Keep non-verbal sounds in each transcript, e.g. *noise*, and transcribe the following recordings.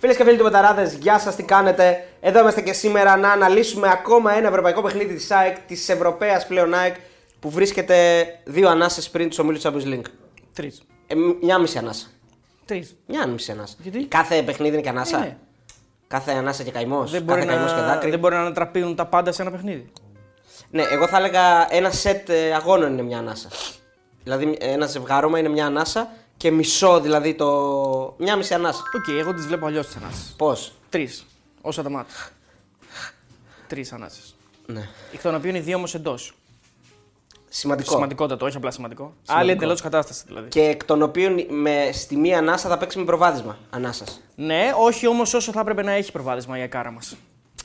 Φίλες και φίλοι του Μεταράδες, γεια σας, τι κάνετε; Εδώ είμαστε και σήμερα να αναλύσουμε ακόμα ένα ευρωπαϊκό παιχνίδι της ΑΕΚ, της Ευρωπαίας πλέον ΑΕΚ, που βρίσκεται δύο ανάσες πριν τους ομίλους Champions League. Τρεις. Ε, μια μισή ανάσα. Τρεις. Μια μισή ανάσα. Γιατί; Κάθε παιχνίδι είναι και ανάσα. Ε, ναι. Κάθε ανάσα και καημός. Δεν, Κάθε μπορεί καημός και να, δάκρυ. δεν μπορεί να ανατραπούν τα πάντα σε ένα παιχνίδι. Ναι, εγώ θα έλεγα ένα σετ ε, αγώνων είναι μια ανάσα. Δηλαδή ένα ζευγάρωμα είναι μια ανάσα και μισό δηλαδή το. Μια μισή ανάσα. ΟΚ, εγώ τις βλέπω αλλιώς τις ανάσες. Πώς; Τρεις. Όσα τα μάτια. Τρεις ανάσες. Ναι. Εκ των οποίων οι δύο όμως εντός. Σημαντικό. Σημαντικότατο, όχι απλά σημαντικό. Άλλη εντελώς κατάσταση δηλαδή. Και εκ των οποίων με, στη μία ανάσα θα παίξει με προβάδισμα ανάσας. Ναι, όχι όμως όσο θα έπρεπε να έχει προβάδισμα η ΑΕΚάρα μας.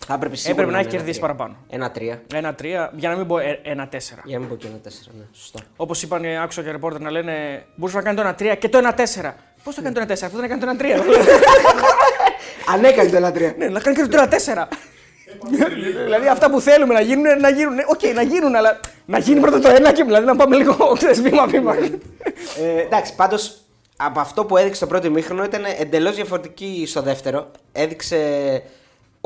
Θα έπρεπε σίγουρα Έπρεπε να έχει είναι κερδίσει ένα παραπάνω. τρία. Ένα τρία. Ένα τρία, για να μην πω ε, ένα τέσσερα. Για να μην πω και ένα τέσσερα. Ναι, σωστό. Όπως είπαν, ε, άκουσα και ρεπόρτερ να λένε μπορούσες να κάνει το ένα τρία και το ένα τέσσερα. Πώς θα κάνει το ένα τέσσερα, αυτό δεν έκανε το ένα τρία. *laughs* Αν έκανε το ένα τρία. ναι, να κάνει και το ένα τέσσερα. δηλαδή αυτά που θέλουμε να γίνουν, να γίνουν. ναι, ΟΚ, να γίνουν, αλλά να γίνει πρώτα το ένα και δηλαδή να πάμε λίγο *laughs* ξέρεις, βήμα-βήμα. ε, εντάξει, πάντως από αυτό που έδειξε το πρώτο ημίχρονο ήταν εντελώς διαφορετική στο δεύτερο. Έδειξε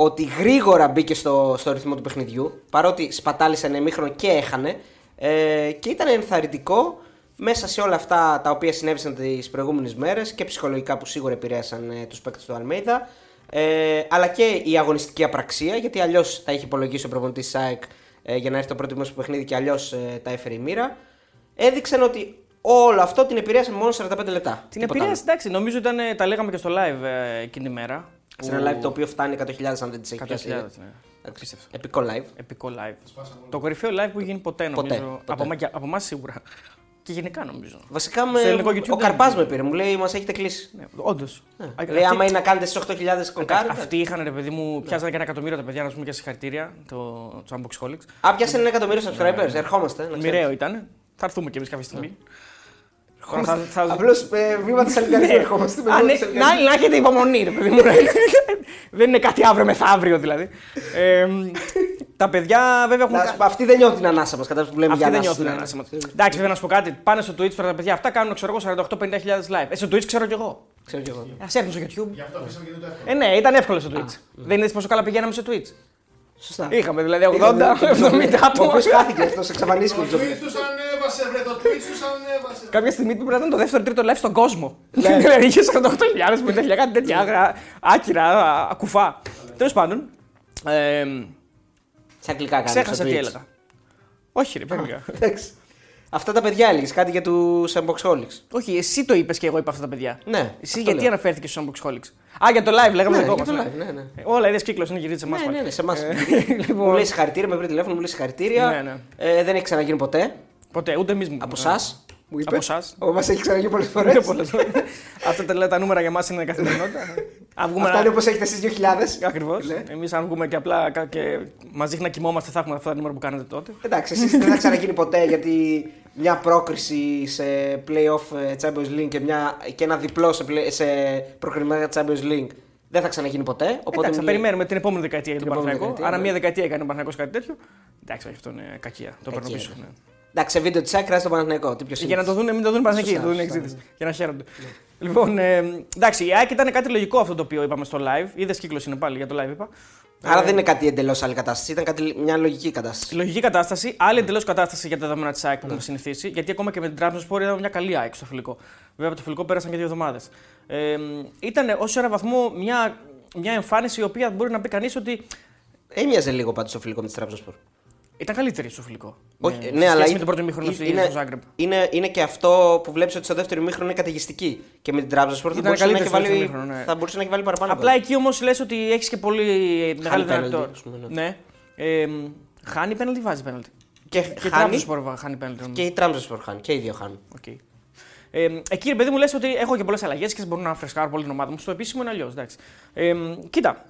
ότι γρήγορα μπήκε στο, στο ρυθμό του παιχνιδιού. Παρότι σπατάλησε ένα ημίχρονο και έχανε. Ε, και ήταν ενθαρρυντικό μέσα σε όλα αυτά τα οποία συνέβησαν τις προηγούμενες μέρες και ψυχολογικά που σίγουρα επηρέασαν ε, τους παίκτες του Αλμέιδα. Ε, αλλά και η αγωνιστική απραξία, γιατί αλλιώς θα είχε υπολογίσει ο προπονητής ΣΑΕΚ ε, για να έρθει το πρώτο μέρο του παιχνίδι και αλλιώς ε, τα έφερε η μοίρα. Έδειξαν ότι όλο αυτό την επηρέασε μόνο 45 λεπτά. Την Τίποτα επηρέαση, εντάξει, νομίζω ήταν, τα λέγαμε και στο live ε, εκείνη τη μέρα. Άλλο. Σε ένα live το οποίο φτάνει 100.000 αν δεν τις έχει 100.000, πιάσει. ναι. Εντάξει, Επικό live. Επικό live. Το κορυφαίο live που έχει γίνει ποτέ νομίζω. Ποτέ, ποτέ. Από, εμά- από εμάς σίγουρα. Και γενικά νομίζω. Βασικά με, Στο ελληνικό YouTube ο δεν Καρπάς είναι. με πήρε, μου λέει μας έχετε κλείσει. Ναι, Όντως. Ναι. Λέει άμα είναι να κάνετε στις 8.000 κονκάρι. Αυτοί είχαν ρε παιδί μου, πιάσανε και ένα εκατομμύριο τα παιδιά να σου πούμε και συγχαρητήρια. Το, το Unboxholics. Α, πιάσε ένα εκατομμύριο subscribers, ερχόμαστε. να ξέρεις. Μοιραίο ήταν. Θα έρθουμε κι εμείς κάποια στιγμή. Θα- θα- θα- Απλώς ε, βήματα σαλιγκαρία ερχόμαστε. με Α, ναι, βήματα σαλιγκαρία. να, να έχετε υπομονή, ρε παιδί μου. Δεν είναι κάτι αύριο μεθαύριο δηλαδή. Ε, τα παιδιά βέβαια έχουν. Να σου πω, Αυτή δεν νιώθει την ανάσα μας, κατά που λέμε Αυτοί για δεν ανάσα. νιώθουν ανάσα μας. Εντάξει, βέβαια να σου πω κάτι. Πάνε στο Twitch τώρα τα παιδιά αυτά κάνουν ξέρω εγώ 48-50 live. Ε, στο Twitch ξέρω κι εγώ. Ξέρω κι εγώ. Α έρθουν στο YouTube. Γι' αυτό αφήσαμε και δεν το εύκολο. Ε, ναι, ήταν εύκολο στο Twitch. Δεν είδες πόσο καλά πηγαίναμε στο Twitch. Σωστά. Είχαμε δηλαδή 80-70 άτομα. Ποιο χάθηκε αυτός, εξαφανίστηκε. Το tweet τους ανέβασε, βρε, το tweet τους ανέβασε. Κάποια στιγμή πρέπει να ήταν το δεύτερο τρίτο live στον κόσμο. Δηλαδή είχε 48.000, 50.000, κάτι τέτοια άγρα, άκυρα, α, ακουφά. Τέλος πάντων. ε, Σε αγγλικά κάνεις. Ξέχασα τι έλεγα. Όχι, ρε, παιδιά. Εντάξει. Αυτά τα παιδιά έλεγες κάτι για τους Unboxholics. Όχι, εσύ το είπες και εγώ είπα αυτά τα παιδιά. Ναι. Εσύ αυτό γιατί λέω. αναφέρθηκες στους Unboxholics. Α, για το live, λέγαμε Ναι, το για κόμμα. το live, ναι, ναι. Όλα είδες κύκλος είναι γυρίζει σε εμάς. Ναι, ναι, ναι, σε εμάς. *laughs* Μου λοιπόν, λέει συγχαρητήρια, με βρει τηλέφωνο, μου λέει συγχαρητήρια. Ναι, ναι. Ε, δεν έχει ξαναγίνει ποτέ. Ποτέ, ούτε εμείς Από εσά. Μου είπε. Από εσάς. Μας έχει ξαναγίνει πολλές φορές. Ούτε πολλές φορές. Αυτά τα, τα νούμερα για μας είναι καθημερινότητα. *laughs* Αν βγούμε Αυτά να- είναι όπως έχετε εσείς 2000. Ακριβώς. Ναι. Εμείς, αν βγούμε και απλά κα- και μαζί να κοιμόμαστε, θα έχουμε αυτά τα νούμερα που κάνετε τότε. Εντάξει, εσείς δεν θα ξαναγίνει ποτέ γιατί μια πρόκριση σε playoff ε, Champions League και, μια, και ένα διπλό σε, play, σε προκριματικά Champions League δεν θα ξαναγίνει ποτέ. Οπότε Εντάξει, θα μου λέει- περιμένουμε την επόμενη δεκαετία για τον Την επόμενη Παναθηναϊκό. δεκαετία, Άρα, ναι. μία δεκαετία έκανε ο Παναθηναϊκός κάτι τέτοιο. Εντάξει, όχι, αυτό είναι κακία. Το παίρνω Κακία, πίσω. ναι. Ναι. Εντάξει, σε βίντεο της άκρας στο Παναθηναϊκό. Τι πιο Για να το δουν, μην το δουν Παναθηναϊκοί, Σωστά, το δουν σωστά, εξήτηση. Για να χαίρονται. Λοιπόν, ε, εντάξει, η ΑΕΚ ήταν κάτι λογικό αυτό το οποίο είπαμε στο live. Είδες κύκλος είναι πάλι για το live, είπα. Άρα δεν είναι κάτι εντελώς άλλη κατάσταση. Ήταν κάτι, μια λογική κατάσταση. Λογική κατάσταση, άλλη εντελώς κατάσταση για τα δεδομένα της ΑΕΚ που έχουμε συνηθίσει. Γιατί ακόμα και με την Trabzonspor είδαμε μια καλή ΑΕΚ στο φιλικό. Βέβαια από το φιλικό πέρασαν και δύο εβδομάδες. Ε, ήταν ως ένα βαθμό μια, μια εμφάνιση η οποία μπορεί να πει κανείς ότι Έμοιαζε λίγο πάντως το φιλικό με τη Τραμπζόν ήταν καλύτερη στο φιλικό. Όχι, με- ναι, σε αλλά σχέση είναι, με το πρώτο ημίχρονο στη- είναι, στο Ζάγκρεμπ. είναι, είναι και αυτό που βλέπεις ότι στο δεύτερο ημίχρονο είναι καταιγιστική. Και με την Τραμπζόν θα, Ήταν μπορούσε να έχει καλύτερη στο βάλει, δεύτερο ημίχρονο, ναι. θα μπορούσε να έχει βάλει παραπάνω. Απλά από εκεί όμως λες ότι έχεις και πολύ μεγάλη πέναλτι, δυνατότητα. ας πούμε, ναι. Ναι. Ε, χάνει πέναλτι, βάζει πέναλτι. Και, Και η χάνει, Trabzonspor χάνει πέναλτι. και η Τραμπζόν χάνει. Και οι δύο χάνουν. Οκ. Ε, εκεί, ρε παιδί μου, λες ότι έχω και πολλές αλλαγές και μπορούν να φρεσκάρω πολύ την ομάδα μου. Στο επίσημο είναι αλλιώς. Ε, κοίτα.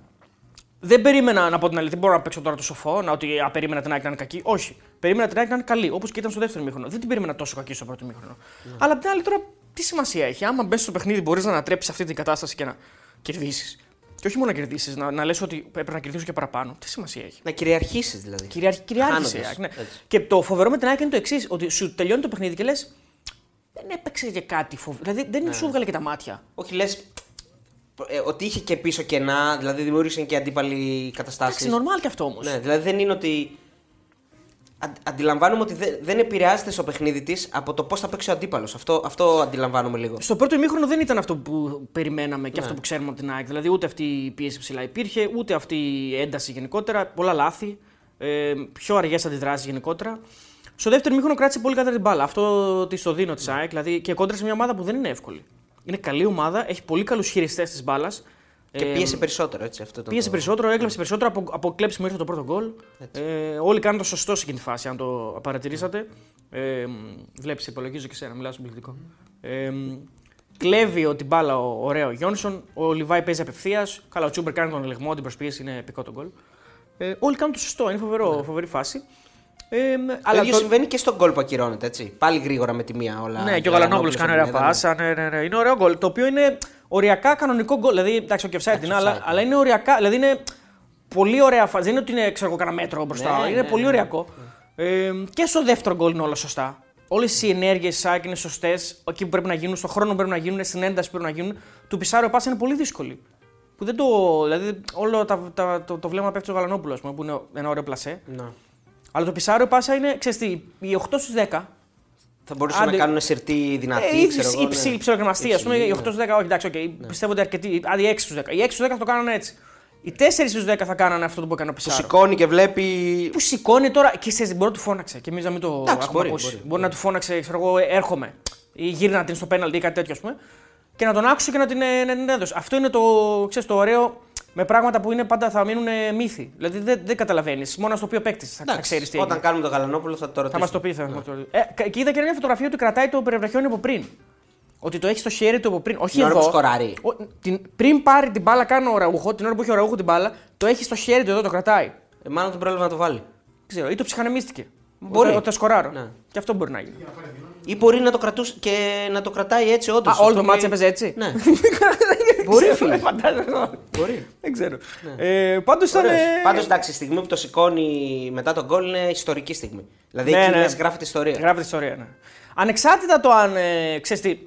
Δεν περίμενα να πω την αλήθεια. Δεν μπορώ να παίξω τώρα το σοφό, να ότι α, περίμενα την ΑΕΚ να είναι κακή. Όχι. Περίμενα την ΑΕΚ να είναι καλή, όπως και ήταν στο δεύτερο μήχρονο. Δεν την περίμενα τόσο κακή στο πρώτο μήχρονο. Αλλά απ' την άλλη τώρα, τι σημασία έχει; Άμα μπει στο παιχνίδι, μπορείς να ανατρέψεις αυτή την κατάσταση και να κερδίσεις. Και όχι μόνο να κερδίσεις, να, να λες ότι έπρεπε να κερδίσω και παραπάνω. Τι σημασία έχει; Να κυριαρχήσεις δηλαδή. Κυριαρχεί, κυριάρχησε η Χάνοντας, ΑΕΚ, ναι. έτσι. Και το φοβερό με την ΑΕΚ είναι το εξής: Ότι σου τελειώνει το παιχνίδι και λες. Δεν έπαιξε και κάτι φοβερό. Δηλαδή δεν σου έβγαλε και τα μάτια. Όχι, λες. Ε, ότι είχε και πίσω κενά, δηλαδή δημιούργησαν και αντίπαλοι καταστάσεις. Εντάξει, νορμάλ και αυτό όμως. Ναι, δηλαδή δεν είναι ότι. Αν- Αντιλαμβάνομαι ότι δεν, δεν επηρεάζεται στο παιχνίδι της από το πώς θα παίξει ο αντίπαλος. Αυτό, αυτό αντιλαμβάνομαι λίγο. Στο πρώτο ημίχρονο δεν ήταν αυτό που περιμέναμε Ναι. και αυτό που ξέρουμε από την ΑΕΚ. Δηλαδή ούτε αυτή η πίεση ψηλά υπήρχε, ούτε αυτή η ένταση γενικότερα. Πολλά λάθη. Ε, πιο αργές αντιδράσεις γενικότερα. Στο δεύτερο ημίχρονο κράτησε πολύ κατά την μπάλα. Αυτό τη το δίνω της Ναι. ΑΕΚ. Δηλαδή και κόντρα σε μια ομάδα που δεν είναι εύκολη. Είναι καλή ομάδα, έχει πολύ καλούς χειριστές της μπάλας. Και πίεσε περισσότερο έτσι. Αυτό ήταν Πίεσε το- περισσότερο, έκλεψε περισσότερο από, από κλέψιμο ήρθε το πρώτο γκολ. Ε, όλοι κάνουν το σωστό σε εκείνη τη φάση, αν το παρατηρήσατε. Ε, Βλέπεις, υπολογίζω και σένα, μιλάω στον πληθυντικό. Ε, κλέβει ο, την μπάλα ο ωραίο Γιόνσον. Ο Λιβάη παίζει απευθείας. Καλά, ο Τσούμπερ κάνει τον ελεγμό, την προσπίεση είναι επικό το γκολ. Ε, όλοι κάνουν το σωστό, είναι φοβερό, φοβερή φάση. Ε, Το αλλά ίδιο το- συμβαίνει και στον γκολ που ακυρώνεται έτσι. Πάλι γρήγορα με τη μία όλα. ναι, και ο Γαλανόπουλος κάνει ωραία πάσα. Ναι, ναι, ναι. Είναι ωραίο γκολ. Το οποίο είναι οριακά κανονικό γκολ. Δηλαδή, εντάξει, ο Κευσάιτ είναι, αλλά, offside, αλλά είναι οριακά. Δηλαδή είναι πολύ ωραία φάση. Δεν είναι ότι είναι ξέρω, εγώ, κανένα μέτρο μπροστά. Ναι, είναι ναι, πολύ ναι. οριακό. Ε, και στο δεύτερο γκολ είναι όλα σωστά. Όλες οι ενέργειες τη ΣΑΚ είναι σωστές. Εκεί που πρέπει να γίνουν, στον χρόνο που πρέπει να γίνουν, στην ένταση που πρέπει να γίνουν. Του Πισάρο πάσα είναι πολύ δύσκολη. Που δεν το. Δηλαδή, όλο τα, τα, το, το βλέμμα πέφτει στο Γαλανόπουλο, ας πούμε, που είναι ένα ωραίο πλασέ. Ναι. Αλλά το Πισάρο πάσα είναι, ξέρεις τι, οι 8 στους 10 Θα μπορούσαν Άντε. να κάνουν σιρτή δυνατή. ε, ξέρω εγώ, ή ναι. ψηλή ψιλογραμμαστή, ας πούμε. Οι Υψηλή, 8 στους 10, όχι εντάξει, okay, πιστεύω ότι αρκετοί. Άντε, οι 6 στους 10. Οι 6 στους 10 θα το κάνανε έτσι. Οι 4 στους 10 θα κάνανε αυτό που έκανε ο Που Πισάρο. σηκώνει και βλέπει. Που σηκώνει τώρα και ξέρεις, μπορεί να του φώναξε. Και εμείς να μην το Εντάξει, έχουμε μπορεί, ακούσει. μπορεί. να του φώναξε, ξέρω εγώ, έρχομαι. Ή γύρνα την στο πέναλτι ή κάτι τέτοιο, ας πούμε. Και να τον άκουσε και να την, ε, να την έδωσε. Αυτό είναι το, ξέρεις, το ωραίο με πράγματα που είναι πάντα θα μείνουν ε, μύθοι. Δηλαδή δεν, δεν καταλαβαίνεις. Μόνο στο οποίο παίκτης θα, θα ξέρεις τι έγινε. Όταν κάνουμε το Γαλανόπουλο θα το Θα ρωτήσουμε. μας το πει. Θα μας το πει. Ε, κα- και είδα και μια φωτογραφία ότι κρατάει το περιβραχιόνι από πριν. Ότι το έχει στο χέρι του από πριν. Όχι Την ώρα εδώ. που σκοράρει. Ο- την, πριν πάρει την μπάλα, κάνει ο ραούχο, την ώρα που έχει ο ραούχο την μπάλα, το έχει στο χέρι του εδώ, το κρατάει. Ε, μάλλον τον πρόλαβε να το βάλει. Δεν ξέρω, ή το ψυχανεμίστηκε. Μπορεί. Ότι, ότι θα σκοράρω. Ναι. Και αυτό μπορεί να γίνει. Ή μπορεί να το κρατούσε και να το κρατάει έτσι όντως. Α, όλο το μάτσο έπαιζε έτσι; Ναι. *laughs* Μπορεί, Μπορεί, φίλε. Φαντάζομαι. μπορεί. Δεν ξέρω. Ε, Πάντως ήταν. Ωραίος. ε, Πάντως εντάξει, η στιγμή που το σηκώνει μετά τον γκολ είναι ιστορική στιγμή. Δηλαδή Ναι, εκεί ναι. λες, γράφεται ιστορία. Γράφεται ιστορία, ναι. Ανεξάρτητα το αν. Ε, ξέρεις τι,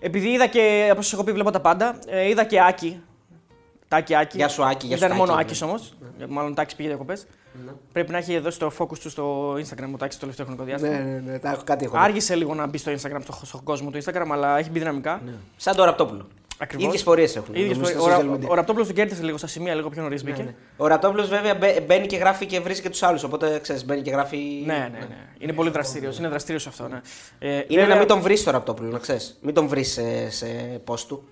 επειδή είδα και. Όπως σας έχω πει, βλέπω τα πάντα. Ε, είδα και Άκη. Τάκη Άκη. Γεια σου, Άκη, γεια Ήταν σου, μόνο Τάκη, Άκης όμως. Μάλλον Τάκης πήγε διακοπές. Πρέπει να έχει δώσει το focus του στο Instagram ο Τάκης το τελευταίο χρονικό διάστημα. Ναι, ναι, ναι, τα έχω κάτι έχω. Άργησε λίγο να μπει στο Instagram, στο, στον κόσμο του Instagram, αλλά έχει μπει δυναμικά. Ναι. Σαν το Ραπτόπουλο. Ακριβώς. Ίδιες πορείες έχουν. Ίδιες νομίζω, πορείες. στα Ο, social Ρα- media. ο Ραπτόπουλος τον κέρδισε λίγο στα σημεία, λίγο πιο νωρίς μπήκε. Ναι, ναι. Ο Ραπτόπουλος βέβαια μπε- μπαίνει και γράφει και βρίζει και τους άλλους. Οπότε ξέρεις, μπαίνει και γράφει. Ναι, ναι, ναι. Είναι πολύ δραστήριος. Είναι δραστήριος αυτό. Ναι. Ε, Είναι βέβαια- να μην τον βρεις το Ραπτόπουλο, να ξέρεις. Μην τον βρεις σε, σε post του.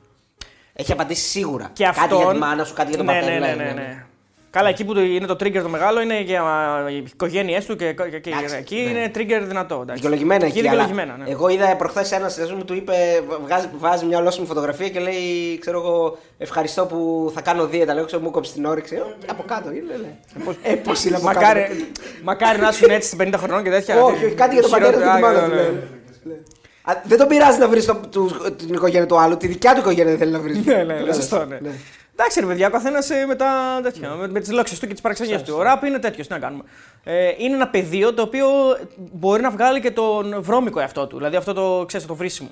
Έχει απαντήσει σίγουρα. Και κάτι αυτόν... για τη μάνα σου, κάτι για τον ναι, πατέρα. ναι, ναι, ναι, ναι. Καλά, εκεί που το- είναι το trigger το μεγάλο είναι για α, οι οικογένειές του και, και, και Εντάξει, εκεί ναι. είναι trigger δυνατό. εντάξει. Δικαιολογημένα εκεί. εκεί. είναι αλλά δικαιολογημένα, ναι. Εγώ είδα προχθές ένας συνεργό μου του είπε, βγάζει, βάζει μια ολόσημη φωτογραφία και λέει, ξέρω εγώ, ευχαριστώ που θα κάνω δίαιτα. Λέω, ξέρω, μου κόψει την όρεξη. Ε, Από κάτω είναι, λέει. Ε, πώ είναι από Μακάρι, κάτω. μακάρι να ήσουν έτσι 50 χρονών και τέτοια. Όχι, όχι, κάτι για τον πατέρα του και τη Χειρότερα, μάνα του. ναι, λέει. ναι. Α, Δεν τον πειράζει να βρεις την οικογένεια του άλλου, τη δικιά του οικογένεια δεν θέλει να βρεις. Ναι, ναι, ναι, σωστό, ναι. Εντάξει, ρε παιδιά, ο καθένας με, τα τέτοια, με, με τις λόξει του και τις παραξενιές του. Ο ραπ είναι τέτοιος, τι να κάνουμε. Ε, είναι ένα πεδίο το οποίο μπορεί να βγάλει και τον βρώμικο εαυτό του. Δηλαδή αυτό το, ξέρεις, το βρίσιμο.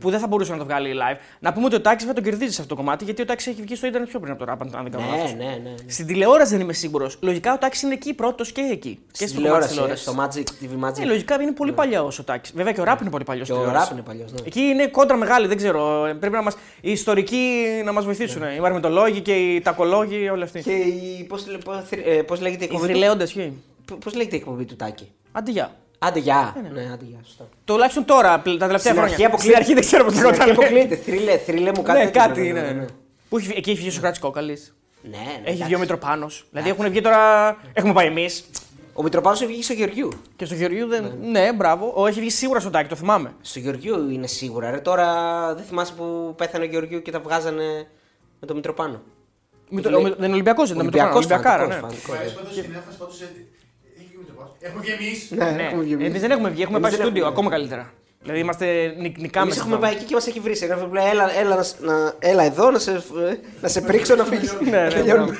Που δεν θα μπορούσε να το βγάλει live. Να πούμε ότι ο Τάξη θα τον κερδίζει σε αυτό το κομμάτι γιατί ο Τάξη έχει βγει στο Ιντερνετ πιο πριν από το ραπ, αν δεν κάνω Ναι, λάθος. ναι, ναι. ναι. Στην τηλεόραση δεν είμαι σίγουρος. Λογικά ο Τάξη είναι εκεί πρώτος και εκεί. Και Στην στο κομμάτι της τηλεόραση, ε, τηλεόρασης. στο Magic, TV Magic. Ε, λογικά είναι πολύ παλιό ο Τάκης. Βέβαια και ο ραπ είναι πολύ παλιός. Και ο ραπ είναι παλιός, ναι. Εκεί είναι κόντρα μεγάλη, δεν ξέρω. Ε, Πρέπει να μας, οι ιστορικοί να μας βοηθήσουν. Ναι. Οι μαρμητολόγοι και οι τακολόγοι, όλοι αυτοί. Και η- πώς, λέ- πώς, ε, πώς λέγεται η Οι εκπομπή του. θρηλαίοντε ποιοι; Πώς λέγεται η εκπομπή του Τάκη; Άντε γεια. Άντε γεια. Ναι, άντε γεια. Σωστά. Τουλάχιστον τώρα, πλ- τα τελευταία Στην χρόνια. αρχή αποκλείεται. Στην αρχή δεν ξέρω πώς Στην το αρχή λεγόταν. αποκλείεται. Θρύλε, θρύλε μου κάτι. Ναι, τέτοιο κάτι πρέπει να είναι. είναι, ναι. Που έχει, εκεί έχει βγει ο Σοκράτης Κόκαλης. Ναι, ναι, Έχει εντάξει. βγει ο Μητροπάνος. Δηλαδή έχουν βγει τώρα. Έχουμε πάει εμείς. Ο Μητροπάνος έχει βγει στο Γεωργιού. Και στο Γεωργίου δεν. Ναι, μπράβο. Ο, έχει βγει σίγουρα στο Τάκη, το θυμάμαι. Στο Γεωργιού είναι σίγουρα. Ρε, τώρα δεν θυμάσαι που πέθανε ο Γεωργιού και τα βγάζανε με τον Μητροπάνο. Με το- λέει- ο- Δεν είναι Ολυμπιακός, δεν είναι Ολυμπιακός Ολυμπιακάρα. ναι. φανατικός, φανατικός. Μα εσύ πάντως στην έμφαση πάντως ε, έχει και Μητροπάνος. Έχουμε βγει εμείς. Ναι, Ναι, έχουμε βγει. εμείς δεν έχουμε βγει, έχουμε Εμείς πάει στο δεν στούντιο έχουμε- ακόμα καλύτερα. Δηλαδή είμαστε νικ- νικάμε. Εμείς σε έχουμε αυτό. πάει εκεί και μας έχει βρει. Έγραφε πλέον, έλα, έλα, να, σ- να- έλα εδώ να σε, να σε πρίξω να φύγεις. Ναι, ναι, μπράβο.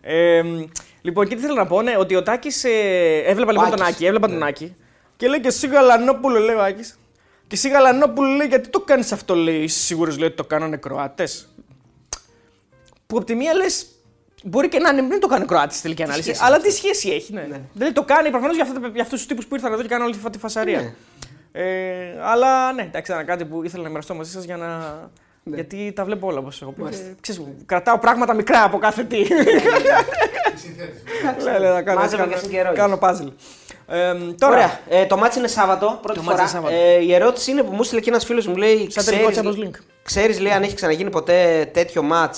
Ε, μ, λοιπόν, και τι θέλω να πω, ναι, ότι ο Τάκης. Ε, έβλεπα λοιπόν τον Άκης. Άκη, έβλεπα τον Άκη και λέει και εσύ Γαλανόπουλο, λέει ο Άκης. Και εσύ Γαλανόπουλο λέει γιατί το κάνεις αυτό, λέει. Είσαι σίγουρος λέει ότι το κάνανε Κροάτες; Που από τη μία λες. Μπορεί και να είναι, μην το κάνει Κροάτης στη τελική ανάλυση. σχέση Αλλά έχει τι σχέση έχει, ναι. Δηλαδή το κάνει προφανώς για, αυτά- για αυτούς τους τύπους που ήρθαν εδώ και κάνουν όλη τη- τη φασαρία. Ναι. Ε, αλλά ναι, εντάξει, ήταν κάτι που ήθελα να μοιραστώ μαζί σας για να. Ναι. Γιατί τα βλέπω όλα όπως έχω πει. και, ξέρεις, κρατάω πράγματα μικρά από κάθε τι. *laughs* Συνθέτηση. Λέω, λέω, να κάνω, Μάζευα κάνω, και συγκαιρώνεις. κάνω puzzle. Ε, τώρα, Ωραία. Ε, το μάτι είναι Σάββατο. Πρώτη Το φορά. μάτς είναι Σάββατο. Ε, η ερώτηση είναι που μου στείλε και ένας φίλος μου λέει: Σαν τελικό Ξέρεις, Champions League. ξέρεις, λέει, αν έχει ξαναγίνει ποτέ τέτοιο μάτ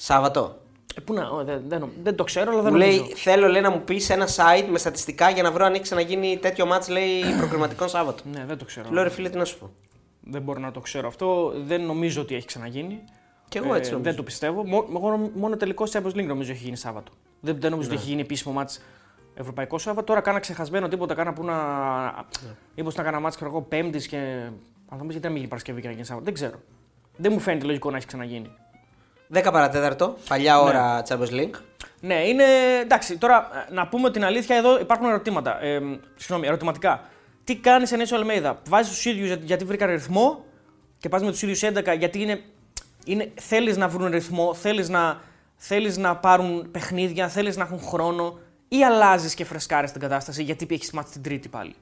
Σάββατο. ε, πού να, ω, δεν, δεν, δεν το ξέρω, αλλά δεν Μου νομίζω. λέει: Θέλω λέει, να μου πεις ένα site με στατιστικά για να βρω αν έχει ξαναγίνει τέτοιο μάτ, λέει, *clears throat* προκριματικό Σάββατο. Ναι, δεν το ξέρω. Λέω ρε φίλε, τι να σου πω. Δεν μπορώ να το ξέρω αυτό. Δεν νομίζω ότι έχει ξαναγίνει. Κι εγώ έτσι Ε, νομίζω. Δεν το πιστεύω. Μό- Μόνο, μόνο τελικός Champions League νομίζω έχει γίνει Σάββατο. Δεν, δεν νομίζω Ναι. ότι έχει γίνει επίσημο μάτς Ευρωπαϊκό Σάββατο. Τώρα κάνα ξεχασμένο τίποτα, κάνα που να. Ναι. Μήπως να κάνα μάτς ξέρω εγώ Πέμπτης και. Αν νομίζω γιατί να μην γίνει Παρασκευή και να γίνει Σάββατο. Δεν ξέρω. Δεν μου φαίνεται λογικό να έχει ξαναγίνει. 10 παρατέταρτο, παλιά ώρα Champions League. Ναι, είναι. Εντάξει, τώρα ε, να πούμε την αλήθεια, εδώ υπάρχουν ερωτήματα. Ε, συγγνώμη, ερωτηματικά. Τι κάνεις σε Νέσο Αλμέιδα, Βάζεις τους ίδιους γιατί βρήκαν ρυθμό και πας με τους ίδιους 11 γιατί είναι, είναι, θέλεις να βρουν ρυθμό, θέλεις να, θέλεις να πάρουν παιχνίδια, θέλεις να έχουν χρόνο ή αλλάζεις και φρεσκάρεις την κατάσταση γιατί έχεις μάθει την Τρίτη πάλι;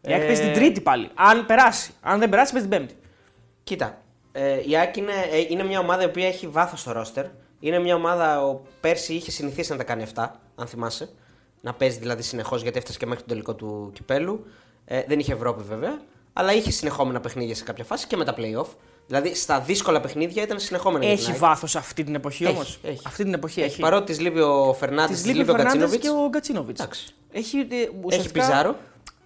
Η ΑΕΚ Ε, παίζει την Τρίτη πάλι. Αν περάσει. Αν δεν περάσει, παίζει την Πέμπτη. Κοίτα, ε, η ΑΕΚ είναι, ε, είναι μια ομάδα η οποία έχει βάθος στο ρόστερ. Είναι μια ομάδα ο πέρσι είχε συνηθίσει να τα κάνει αυτά, αν θυμάσαι. Να παίζει δηλαδή συνεχώς γιατί έφτασε και μέχρι τον τελικό του κυπέλου. Ε, δεν είχε Ευρώπη βέβαια, αλλά είχε συνεχόμενα παιχνίδια σε κάποια φάση και με τα playoff. Δηλαδή στα δύσκολα παιχνίδια ήταν συνεχόμενα. για την Έχει ΑΕΚ. βάθος αυτή την εποχή Έχει, όμως; έχει. Αυτή την εποχή Έχει. έχει. Παρότι της λείπει ο Φερνάνδη, Της της λείπει λείπει ο ο Φερνάνδε Γκατσίνοβιτς. και ο Γκατσίνοβιτς. Εντάξει. Έχει, ε, Έχει ουσιαστικά Πιζάρο.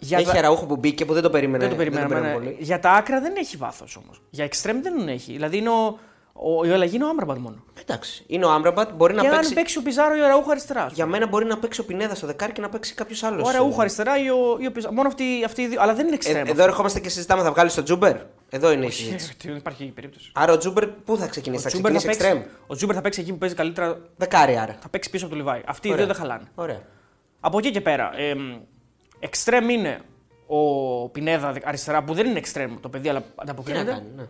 Για έχει τα- Αραούχο που μπήκε που δεν το περίμενε. Δεν το περιμέναμε. περίμενε ναι. πολύ. Για τα άκρα δεν έχει βάθος όμως. Για εξτρέμ δεν έχει. Δηλαδή είναι ο, ο, η αλλαγή είναι ο Άμπραμπατ μόνο. Εντάξει. Είναι ο Άμπραμπατ, μπορεί να και παίξει. αν παίξει ο Πιζάρο ή ο Αραούχο αριστερά. Για μένα μπορεί να παίξει ο Πινέδα στο δεκάρι και να παίξει κάποιος άλλος. Ο Αραούχο αριστερά ή ο, ή ο Πιζάρο. Μόνο αυτοί, αυτοί οι δύο. Αλλά δεν είναι Ε, εξτρέμ. εδώ ερχόμαστε και συζητάμε, θα βγάλεις το Τζούμπερ; Εδώ είναι η συζήτηση. Δεν υπάρχει περίπτωση. Άρα ο Τζούμπερ πού θα ξεκινήσει, Ο θα Τζούμπερ θα, ξεκινήσει παίξει, εξτρέμ; ο Τζούμπερ θα παίξει εκεί που παίζει καλύτερα. Δεκάρι άρα. Θα παίξει πίσω από το Λιβάι. Αυτοί οι Ωραία. δύο δεν χαλάνε. Ωραία. Από εκεί και πέρα. εμ, Εξτρέμ είναι ο Πινέδα αριστερά που δεν είναι εξτρέμ το παιδί, αλλά Τι να ανταποκρίνεται. κάνει. Ναι.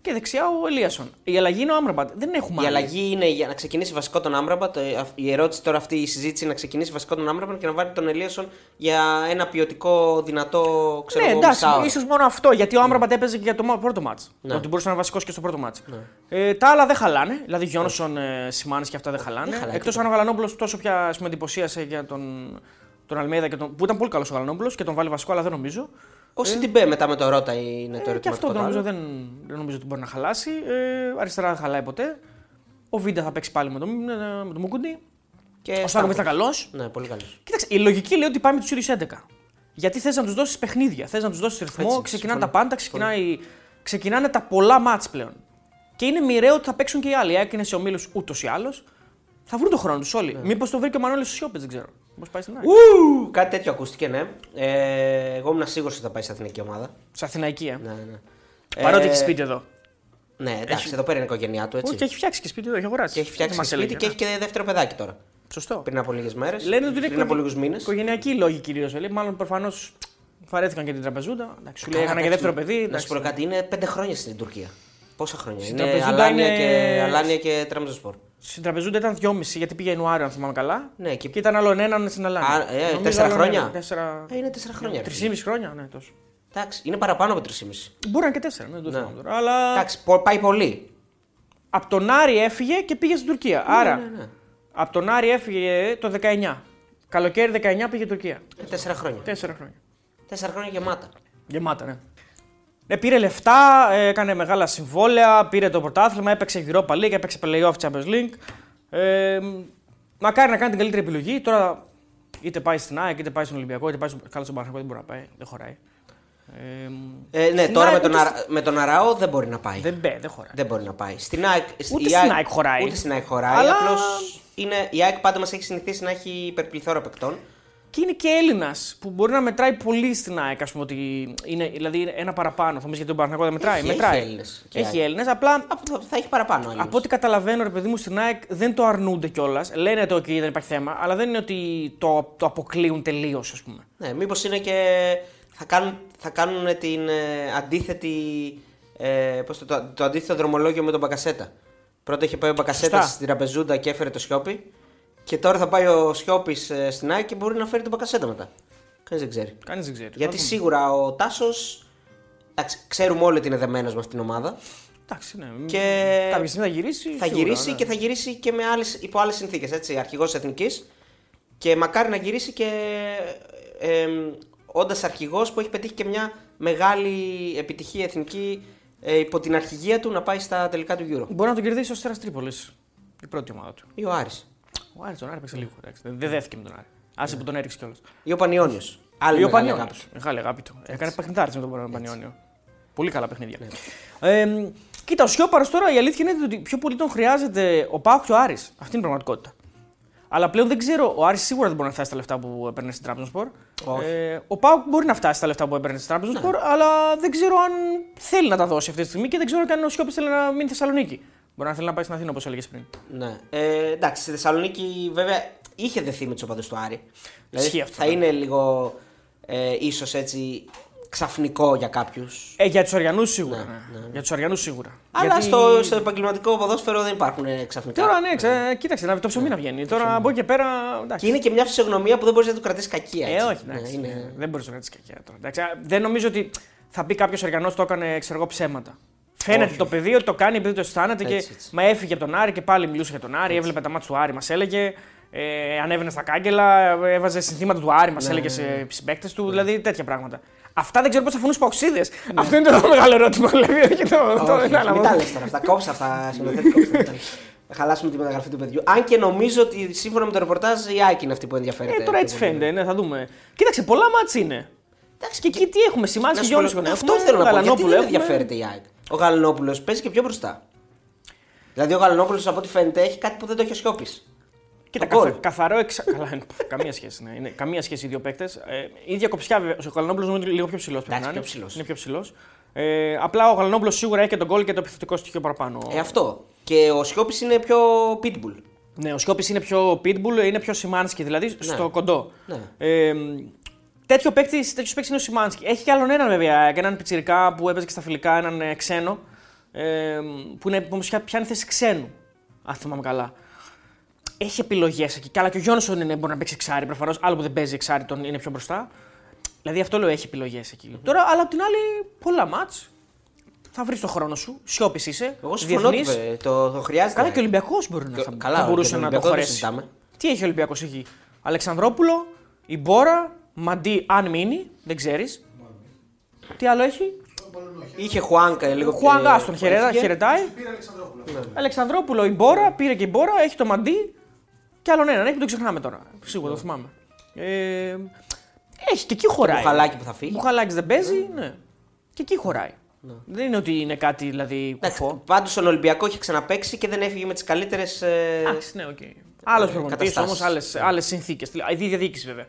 Και δεξιά ο Ελίασον. Η αλλαγή είναι ο Άμπραμπατ. Δεν έχουμε Η άλλη. αλλαγή είναι για να ξεκινήσει βασικό τον Άμπραμπατ. ε, αυ- Η ερώτηση τώρα αυτή, η συζήτηση είναι να ξεκινήσει βασικό τον Άμπραμπατ και να βάλει τον Ελίασον για ένα ποιοτικό, δυνατό, ξέρω ναι, εγώ, εντάξει, μισάωρο. ίσως μόνο αυτό. Γιατί ο Άμπραμπατ έπαιζε και για το μα- πρώτο ματς. Ναι. Ότι μπορούσε να είναι βασικός και στο πρώτο ματς. Ε, τα άλλα δεν χαλάνε. Δηλαδή Γιόνσον, ε, Σιμάνσκι και αυτά δεν χαλάνε. Δεν χαλάει Εκτός αν ο Γαλανόπουλος τόσο πια ας πούμε, εντυπωσίασε για τον, τον Αλμέδα και τον, που ήταν πολύ καλός ο Γαλανόπουλος και τον βάλει βασικό, αλλά δεν νομίζω. Ο Σιντιμπέ μετά με το Ρότα είναι το Ε, και αυτό ερωτηματικό. δεν νομίζω, άλλο. δεν, δεν νομίζω ότι μπορεί να χαλάσει. Ε, αριστερά δεν χαλάει ποτέ. Ο Βίντα θα παίξει πάλι με τον, με τον Μουκούντι. Και Ο Στάνκοβιτ ήταν καλός. Ναι, πολύ καλός. Κοίταξε, η λογική λέει ότι πάμε τους ίδιου 11. Γιατί θες να τους δώσεις παιχνίδια, θες να τους δώσεις ρυθμό, Έτσι, ξεκινάνε συμφωνώ. τα πάντα, ξεκινάει, ξεκινάνε τα πολλά μάτς πλέον. Και είναι μοιραίο ότι θα παίξουν και οι άλλοι. Η ΑΕΚ είναι σε ομίλους ούτως ή άλλως. Θα βρουν τον χρόνο τους όλοι. Ναι. Μήπως το βρει και ο Μανώλης Σιώπης, δεν ξέρω. Πώ πάει στην ΑΕΚ. Ου, κάτι τέτοιο ακούστηκε, ναι. Ε, εγώ ήμουν σίγουρος ότι θα πάει στην εθνική ομάδα. Σε Αθηναϊκή, ε. Ναι, ναι. Παρότι Ε, έχει σπίτι εδώ. Ναι, εντάξει, εδώ πέρα είναι η οικογένειά του. Έτσι. Όχι, έχει φτιάξει και σπίτι εδώ, έχει αγοράσει. Και έχει φτιάξει Δεν μας σπίτι έλεγε, και έχει ναι. και δεύτερο παιδάκι τώρα. Σωστό. Πριν από λίγες μέρες. Λένε ότι είναι πριν από λίγους μήνες. Οικογενειακοί λόγοι κυρίως. Μάλλον προφανώς βαρέθηκαν και την τραπεζούντα. Εντάξει, σου λέει έκανα και δεύτερο παιδί. Να σου εντάξει. πω κάτι, είναι πέντε χρόνια στην Τουρκία. Πόσα χρόνια. Στην είναι; Τραπεζούντα Αλάνια, είναι- και, Αλάνια και Τραμζοσπορ. Στην τραπεζούντα ήταν 2,5 γιατί πήγε Ιανουάριο, αν θυμάμαι καλά. Ναι, και- και ήταν άλλο έναν στην Ελλάδα. Α, ε, τέσσερα χρόνια; Τέσσερα... Ε, είναι τέσσερα χρόνια. ρε φίλε. 3,5 χρόνια, ναι, τόσο. Εντάξει, είναι παραπάνω από 3,5. Μπορεί να είναι και τέσσερα, ναι, δεν το Ναι. θυμάμαι τώρα. Αλλά Εντάξει, πο- πάει πολύ. από τον Άρη έφυγε και πήγε στην Τουρκία. Άρα, ναι, ναι. από τον Άρη έφυγε το 19. Καλοκαίρι 19 πήγε Τουρκία. Ε, τέσσερα χρόνια. Τέσσερα χρόνια. Τέσσερα χρόνια γεμάτα. Γεμάτα, ναι. Ναι, πήρε λεφτά, ε, έκανε μεγάλα συμβόλαια, πήρε το πρωτάθλημα, έπαιξε Europa League, έπαιξε Playoff Champions League. Ε, μακάρι να κάνει την καλύτερη επιλογή. Τώρα είτε πάει στην ΑΕΚ, είτε πάει στον Ολυμπιακό, είτε πάει στον, καλά στον Παναγιακό, δεν μπορεί να πάει, δεν χωράει. Ε, Ε, ναι, στην τώρα ΑΕΚ με τον, ούτε Αρα... με τον Αραώ δεν μπορεί να πάει. Δεν, μπε, δεν χωράει. Δεν μπορεί να πάει. Στην ΑΕΚ, Ούτε η στην ΑΕΚ χωράει. Ούτε στην ΑΕΚ χωράει. Αλλά- Απλώς είναι, η ΑΕΚ πάντα μας έχει συνηθίσει να έχει υπερπληθώρα παικτών. Και είναι και Έλληνας που μπορεί να μετράει πολύ στην ΑΕΚ, ας πούμε, ότι είναι, δηλαδή είναι ένα παραπάνω. Θα μου γιατί τον Παναγιακό δεν μετράει. Έχει- μετράει. έχει Έλληνες και Έχει ΑΕΚ. Έλληνες, απλά Α, θα, θα έχει παραπάνω. Έλληνες. Από ό,τι καταλαβαίνω, ρε παιδί μου, στην ΑΕΚ δεν το αρνούνται κιόλας. Λένε το ότι δεν υπάρχει θέμα, αλλά δεν είναι ότι το, το αποκλείουν τελείως, ας πούμε. Ναι, μήπως είναι και. Θα κάνουν, θα κάνουν την ε, αντίθετη. Ε, πώς το, το, το αντίθετο δρομολόγιο με τον Μπακασέτα. Πρώτα είχε πάει ο Μπακασέτα Σωστά. στην Τραπεζούντα και έφερε το Σιώπη. Και τώρα θα πάει ο Σιώπης στην ΑΕΚ και μπορεί να φέρει τον Μπακασέτα μετά. Κανείς δεν ξέρει. Κανείς δεν ξέρει. Γιατί Θα δούμε. σίγουρα ο Τάσος. Ξέρουμε όλοι ότι είναι δεμένος με αυτήν την ομάδα. Εντάξει, ναι. Και Κάποια στιγμή θα γυρίσει. θα σίγουρα, γυρίσει ναι. και θα γυρίσει και με άλλες, υπό άλλες συνθήκες. Αρχηγός εθνικής. Και μακάρι να γυρίσει και ε, όντας αρχηγός που έχει πετύχει και μια μεγάλη επιτυχία εθνική ε, υπό την αρχηγία του να πάει στα τελικά του Euro. Μπορεί να τον κερδίσει ο Αστέρα Τρίπολης. Η πρώτη ομάδα του. Ή ο Άρης. Ο Άρης τον Άρη παίξε λίγο. εντάξει. Δεν δεν δέθηκε με τον Άρη. Άσε που τον έριξε κιόλας. Ή ο Πανιόνιος. Άλλη Ή ο μεγάλη Πανιόνιος. αγάπη. Μεγάλη αγάπη του. Έκανε παιχνιδάρι με τον Πανιόνιο. Πολύ καλά παιχνίδια. Ε, κοίτα, ο Σιώπαρος τώρα η αλήθεια είναι ότι πιο πολύ τον χρειάζεται ο Πάοκ και ο Άρης. Αυτή είναι η πραγματικότητα. Αλλά πλέον δεν ξέρω, ο Άρης σίγουρα δεν μπορεί να φτάσει στα λεφτά που έπαιρνε στην Trabzonspor. Όχι. Ε, ο Πάοκ μπορεί να φτάσει στα λεφτά που έπαιρνε στην Trabzonspor, αλλά δεν ξέρω αν θέλει να τα δώσει αυτή τη στιγμή και δεν ξέρω και αν ο Σιώπης θέλει να μείνει στη Θεσσαλονίκη. Μπορεί να θέλει να πάει στην Αθήνα όπως έλεγες πριν. Ναι. Ε, εντάξει, στη Θεσσαλονίκη βέβαια είχε δεθεί με τους οπαδού του Άρη. Ισχύει αυτό, θα ναι. είναι λίγο ε, ίσως έτσι ξαφνικό για κάποιους. Ε, για τους Αριανού σίγουρα. Ναι, ναι. ναι, ναι. Για τους Αριανού σίγουρα. Αλλά Γιατί- στο, στο επαγγελματικό ποδόσφαιρο δεν υπάρχουν ε, ξαφνικά. Τώρα ναι, ξέ, κοίταξε, να το ψωμί να βγαίνει. Τώρα από εκεί και πέρα. Εντάξει. Και είναι και μια φυσιογνωμία που δεν μπορείς να του κρατήσεις κακία. Ε, έτσι. όχι, Ναι, εντάξει. είναι... Δεν μπορείς να κάνει κακιά τώρα. Εντάξει, α, δεν νομίζω ότι θα πει κάποιος Αριανό το έκανε ξέρω εγώ, ψέματα. Φαίνεται Όχι. το παιδί ότι το κάνει επειδή το αισθάνεται και Έτσι, έτσι. μα έφυγε από τον Άρη και πάλι μιλούσε για τον Άρη. Έβλεπε τα μάτια του Άρη, μας έλεγε. Ε, ανέβαινε στα κάγκελα, έβαζε συνθήματα του Άρη, μας Ναι, έλεγε ναι, σε συμπαίκτες του, δηλαδή τέτοια πράγματα. Αυτά δεν ξέρω πώς θα φωνούν στου παοξίδε. Αυτό είναι το μεγάλο ερώτημα. Δηλαδή, όχι το, το, Όχι, το, μην τα λες τώρα αυτά. Κόψε αυτά. Σκηνοθέτη, κόψε τα. Θα χαλάσουμε τη μεταγραφή του παιδιού. Αν και νομίζω ότι σύμφωνα με το ρεπορτάζ η Άκη είναι αυτή που ενδιαφέρεται. Ε, τώρα έτσι πιο πολύ. φαίνεται, ναι, θα δούμε. Κοίταξε, πολλά μάτς είναι. Εντάξει, Και εκεί τι έχουμε, σημάδι Να και σου πω, Γιόνσον. Αυτό θέλω να πω. Γιατί δεν έχουμε. ενδιαφέρεται η ΑΕΚ. Ο Γαλανόπουλος παίζει και πιο μπροστά. Δηλαδή ο Γαλανόπουλος από ό,τι φαίνεται έχει κάτι που δεν το έχει ο Σιώπης. Κοίτα, Το γκολ. καθα, καθαρό εξα... *laughs* Καλά, είναι, πφ, καμία σχέση. Ναι. Είναι, καμία σχέση οι δύο παίκτες. Ε, η ίδια κοψιά βέβαια. Ο Γαλανόπουλος είναι λίγο πιο ψηλός. Εντάξει, πιο ψηλός. Είναι πιο ψηλός. Ε, απλά ο Γαλανόπουλος σίγουρα έχει και τον γκολ και το επιθετικό στοιχείο παραπάνω. Ε, αυτό. Και ο Σιώπης είναι πιο pitbull. Ναι, ο Σκόπη είναι πιο pitbull, είναι πιο Σιμάνσκι δηλαδή στο κοντό. Ναι. Ε, τέτοιο παίκτη τέτοιος παίκτης είναι ο Σιμάνσκι. Έχει και άλλον έναν βέβαια, και έναν πιτσιρικά που έπαιζε και στα φιλικά, έναν ε, ξένο. Ε, που είναι, που πιάνει θέση ξένου, αν θυμάμαι καλά. Έχει επιλογές εκεί. Καλά, και ο Γιόνσον είναι, μπορεί να παίξει εξάρι. Προφανώς, άλλο που δεν παίζει εξάρι, τον είναι πιο μπροστά. Δηλαδή αυτό λέω, έχει επιλογές εκεί. Τώρα, αλλά απ' την άλλη, πολλά μάτς. Θα βρεις το χρόνο σου. Σιώπης είσαι. Εγώ συμφωνώ. διεθνής. ότι, Το, το χρειάζεται. Καλά, και ο Ολυμπιακός μπορεί να Και- θα, καλά, θα και μπορούσε τον να το Ολυμπιακός δεν χωρέσει. συζητάμε. Τι έχει ο Ολυμπιακός εκεί; Αλεξανδρόπουλο, η Μπόρα, Μαντί, αν μείνει, δεν ξέρεις. Τι άλλο έχει; Είχε Χουάνκα λίγο Ο Χουάνγκα πιο- τον που χαιρετά, έφυγε. χαιρετάει. Πήρε Αλεξανδρόπουλο. Αλεξανδρόπουλο, η Μπόρα, πήρε και η Μπόρα, έχει το Μαντί. Και άλλον έναν έχει που το ξεχνάμε τώρα. Σίγουρα το θυμάμαι. Ε, έχει και εκεί χωράει. Μπουχαλάκι που θα φύγει. Μπουχαλάκης δεν παίζει, ναι. Και εκεί χωράει. Δεν είναι ότι είναι κάτι δηλαδή κουφό. Πάντως στον Ολυμπιακό είχε ξαναπέξει και δεν έφυγε με τις καλύτερες. Εντάξει, ναι, οκ. Άλλος προπονητής καταστάσεις. όμως, άλλες συνθήκες. Η ίδια διοίκηση βέβαια.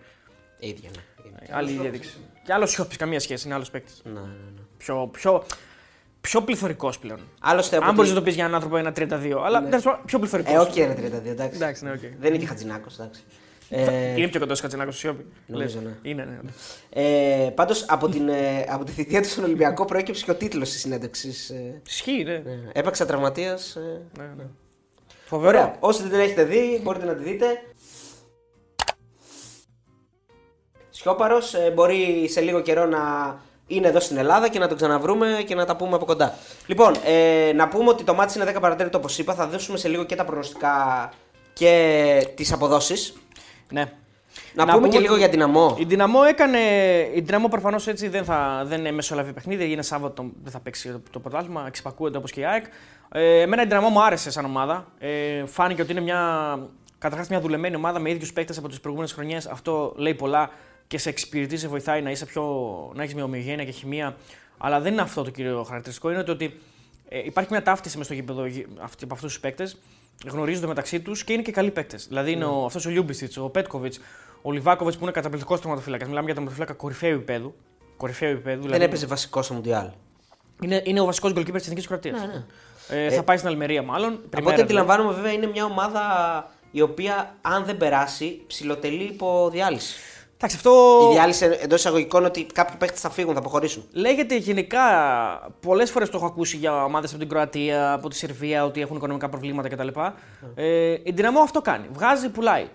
Ίδια, ναι. Άλλη διαδίκηση. Και άλλος σιώπη, καμία σχέση, είναι άλλος παίκτης. Ναι, ναι, ναι. Πιο, πιο, πιο πληθωρικός πλέον. Άλλωστε από Αν τη- μπορείς να το πεις για έναν άνθρωπο ένα 32, αλλά τέλος πάντων, πιο πληθωρικός. Ε, όχι, ένα 32, εντάξει. Εντάξει, ναι, οκ. Δεν είναι και Χατζηνάκος, εντάξει. Ε, Είναι πιο κοντός Κατσενάκο στο Σιώπη. Νομίζω, Λες. ναι. Είναι, ναι. ε, Πάντως από, την, ε, από τη θητεία του στον Ολυμπιακό προέκυψε και ο τίτλος της συνέντευξης. Ε, Ισχύει, ναι. ε, έπαιξα τραυματίας. Ε, ναι, ναι. Φοβερό. Ωραία. Όσοι δεν την έχετε δει, μπορείτε να τη δείτε. Σιώπαρος μπορεί σε λίγο καιρό να είναι εδώ στην Ελλάδα και να τον ξαναβρούμε και να τα πούμε από κοντά. Λοιπόν, ε, να πούμε ότι το μάτι είναι 10 παρατέταρτο όπως είπα. Θα δώσουμε σε λίγο και τα προγνωστικά και τις αποδόσεις. Ναι. Να, πούμε και ότι λίγο για την αμό. Η Δυναμό έκανε. Η Δυναμό προφανώς έτσι δεν, θα, δεν είναι μεσολαβή παιχνίδι. Είναι Σάββατο, δεν θα παίξει το, το πρωτάθλημα. Εξυπακούεται όπως και η ΑΕΚ. Ε, εμένα η Δυναμό μου άρεσε σαν ομάδα. Ε, φάνηκε ότι είναι μια. Καταρχάς μια δουλεμένη ομάδα με ίδιους παίκτες από τις προηγούμενες χρονιές. Αυτό λέει πολλά και σε εξυπηρετεί, σε βοηθάει να, είσαι πιο, να έχεις μια ομοιογένεια και χημεία. Αλλά δεν είναι αυτό το κύριο χαρακτηριστικό. Είναι το ότι ε, υπάρχει μια ταύτιση μες στο γήπεδο γη- αυτή- από αυτούς τους παίκτες. Γνωρίζονται μεταξύ τους και είναι και καλοί παίκτες. Δηλαδή είναι ο, αυτός ο Λιούμπιστιτ, ο Πέτκοβιτς, ο Λιβάκοβιτς που είναι καταπληκτικός τερματοφύλακας. Μιλάμε για τερματοφύλακα κορυφαίου επίπεδου. Κορυφαίου επίπεδου. Δεν Δηλαδή έπαιζε βασικός στο Μουντιάλ. είναι, είναι ο βασικός γκολκίπερ της Εθνικής Κροατίας. Ναι, ναι. Ε, θα πάει στην Αλμερία μάλλον. Από ό,τι Πριμέρα, δηλαδή. αντιλαμβάνομαι, βέβαια είναι μια ομάδα η οποία αν δεν περάσει ψηλοτελεί υπό διάλυση. Εντάξει, αυτό Η διάλυση εντός εισαγωγικών ότι κάποιοι παίχτες θα φύγουν, θα αποχωρήσουν. λέγεται γενικά. Πολλές φορές το έχω ακούσει για ομάδες από την Κροατία, από τη Σερβία, ότι έχουν οικονομικά προβλήματα κτλ. Ε, η Δυναμό αυτό κάνει. Βγάζει, πουλάει.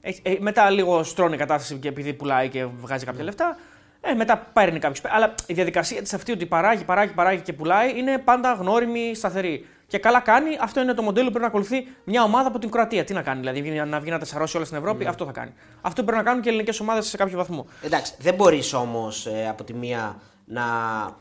Έχει- ε, μετά λίγο στρώνει η κατάσταση και επειδή πουλάει και βγάζει κάποια λεφτά. Ε, μετά παίρνει κάποιους. Αλλά η διαδικασία της αυτή ότι παράγει, παράγει, παράγει και πουλάει είναι πάντα γνώριμη, σταθερή. Και καλά κάνει, αυτό είναι το μοντέλο που πρέπει να ακολουθεί μια ομάδα από την Κροατία. Τι να κάνει, δηλαδή βγει- να βγει να τεσσαρώσει όλα στην Ευρώπη, αυτό θα κάνει. Αυτό πρέπει να κάνουν και οι ελληνικές ομάδες σε κάποιο βαθμό. Εντάξει, δεν μπορείς όμως από τη μία να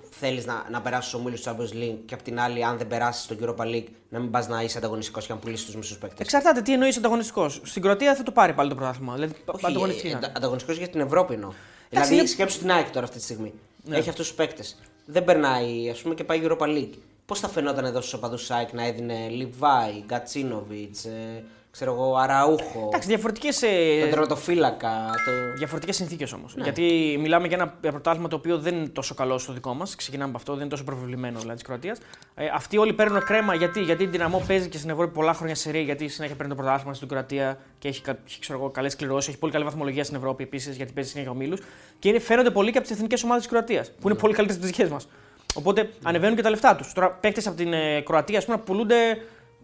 θέλεις να, να περάσεις στους ομίλους του Champions League και από την άλλη, αν δεν περάσεις στο Europa League, να μην πας να είσαι ανταγωνιστικός και να πουλήσεις τους μισούς παίκτες. Εξαρτάται τι εννοείς ανταγωνιστικός. Στην Κροατία θα το πάρει πάλι το πρωτάθλημα. Δηλαδή, ανταγωνιστική θα είναι. Ανταγωνιστικός για την Ευρώπη εννοώ. Εντάξει, δηλαδή, είναι- σκέψου την ΑΕΚ τώρα αυτή τη στιγμή. Ναι. Έχει αυτούς τους παίκτες. Δεν περνάει, ας πούμε, και πάει Europa League. Πώς θα φαινόταν εδώ στους οπαδούς τη ΑΕΚ να έδινε Λιβάη, Γκατσίνοβιτ, ε, ξέρω εγώ, Αραούχο, Εντάξει, διαφορετικές τον τερματοφύλακα. Το... Διαφορετικές συνθήκες όμως. Γιατί μιλάμε για ένα πρωτάθλημα το οποίο δεν είναι τόσο καλό στο δικό μας. Ξεκινάμε από αυτό, δεν είναι τόσο προβεβλημένο δηλαδή της Κροατίας. Ε, αυτοί όλοι παίρνουν κρέμα γιατί, γιατί η Δυναμό παίζει και στην Ευρώπη πολλά χρόνια σε ρί, γιατί συνέχεια παίρνει το πρωτάθλημα στην Κροατία και έχει, κα- έχει ξέρω εγώ, καλές κληρώσεις, έχει πολύ καλή βαθμολογία στην Ευρώπη επίσης γιατί παίζει συνέχεια ομίλου. Και είναι, φαίνονται πολύ και από τις εθνικές ομάδες της Κροατίας που είναι πολύ καλύτερες από τις δικές μας. Οπότε ανεβαίνουν και τα λεφτά τους. Τώρα παίκτε από την ε, Κροατία ας πούμε, πουλούνται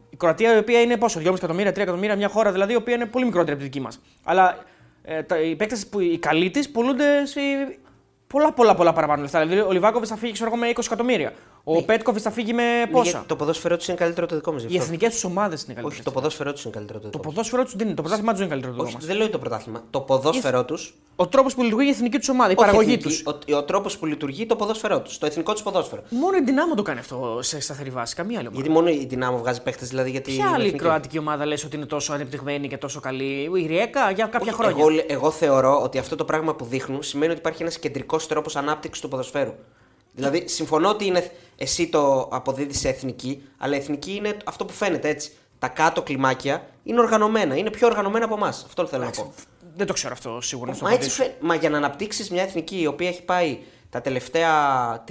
η Κροατία, η οποία είναι πόσο, 2,5 εκατομμύρια, 3 εκατομμύρια, μια χώρα δηλαδή, η οποία είναι πολύ μικρότερη από τη δική μας. Αλλά ε, τα, οι παίκτε που οι καλοί της πουλούνται σε πολλά, πολλά, πολλά παραπάνω λεφτά. Δηλαδή, ο Λιβάκοβιτ θα φύγει ξέρω, εγώ, με 20 εκατομμύρια. Ο Ναι. Πέτκοβιτ θα φύγει με Ναι, πόσα; γιατί Το ποδόσφαιρό του είναι καλύτερο το δικό μα. Οι εθνικές τους ομάδες είναι καλύτερες. Όχι, το ποδόσφαιρό τους είναι καλύτερο το Το δικό μας. ποδόσφαιρό τους δεν είναι. Το πρωτάθλημά τους δεν είναι καλύτερο από το Όχι, δικό δεν λέω το πρωτάθλημα. Το ποδόσφαιρό τους. μα. Ο τρόπος που λειτουργεί η εθνική τους ομάδα, η παραγωγή τους. Ο, ο τρόπος που λειτουργεί το ποδόσφαιρό τους. Το εθνικό τους ποδόσφαιρο. Μόνο η Δυνάμω το κάνει αυτό σε σταθερή βάση. Καμία άλλη ομάδα. Γιατί μόνο η Δυνάμω βγάζει παίχτες δηλαδή γιατί. Ποια άλλη κροατική ομάδα λες ότι είναι τόσο ανεπτυγμένη και τόσο καλή; Η Ριέκα για κάποια χρόνια. Εγώ, λέ- εγώ θεωρώ ότι αυτό το πράγμα που δείχνουν σημαίνει ότι υπάρχει ένας κεντρικός τρόπος ανάπτυξης του ποδοσφαίρου. Δηλαδή, συμφωνώ ότι είναι, εσύ το αποδίδεις σε εθνική, αλλά η εθνική είναι αυτό που φαίνεται έτσι. Τα κάτω κλιμάκια είναι οργανωμένα, είναι πιο οργανωμένα από εμάς. Αυτό θέλω να πω. Δεν το ξέρω αυτό σίγουρα. να στο Μα, έτσι απαντήσω. φαι- μα για να αναπτύξεις μια εθνική η οποία έχει πάει τα τελευταία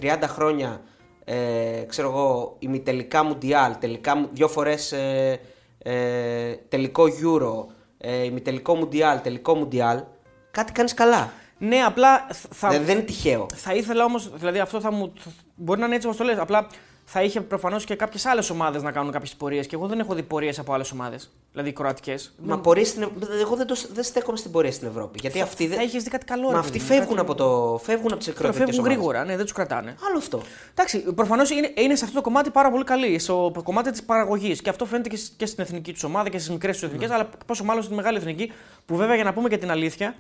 30 χρόνια, ε, ξέρω εγώ, ημιτελικά Μουντιάλ, τελικά, μου- δύο φορές ε, ε, τελικό Euro, ε, ημιτελικό Μουντιάλ, τελικό Μουντιάλ, κάτι κάνεις καλά. Ναι, απλά θα, Δηλαδή δεν είναι τυχαίο. θα ήθελα όμως, δηλαδή αυτό θα μου. θα- Μπορεί να είναι έτσι όπως το λες. Απλά θα είχε προφανώς και κάποιες άλλες ομάδες να κάνουν κάποιες πορείες. Και εγώ δεν έχω δει πορείες από άλλες ομάδες. Δηλαδή κροατικές. Μα πορείες στην, Ευ- εγώ δεν, το, δεν στέκομαι στην πορεία στην Ευρώπη. Γιατί αυτοί δεν. Θα είχε δει κάτι καλό. Μα ρε αυτοί παιδί μου, φεύγουν κάτι- από, το, φεύγουν από τις Τώρα εκκροτικές Φεύγουν ομάδες. γρήγορα, ναι, δεν τους κρατάνε. Άλλο αυτό. Εντάξει, προφανώς είναι, είναι σε αυτό το κομμάτι πάρα πολύ καλή. Στο κομμάτι της παραγωγής. Και αυτό φαίνεται και, σ- και στην εθνική τους ομάδα και στις μικρές τους εθνικές, αλλά πόσο μάλλον στην μεγάλη εθνική, που βέβαια για να πούμε και την αλήθεια,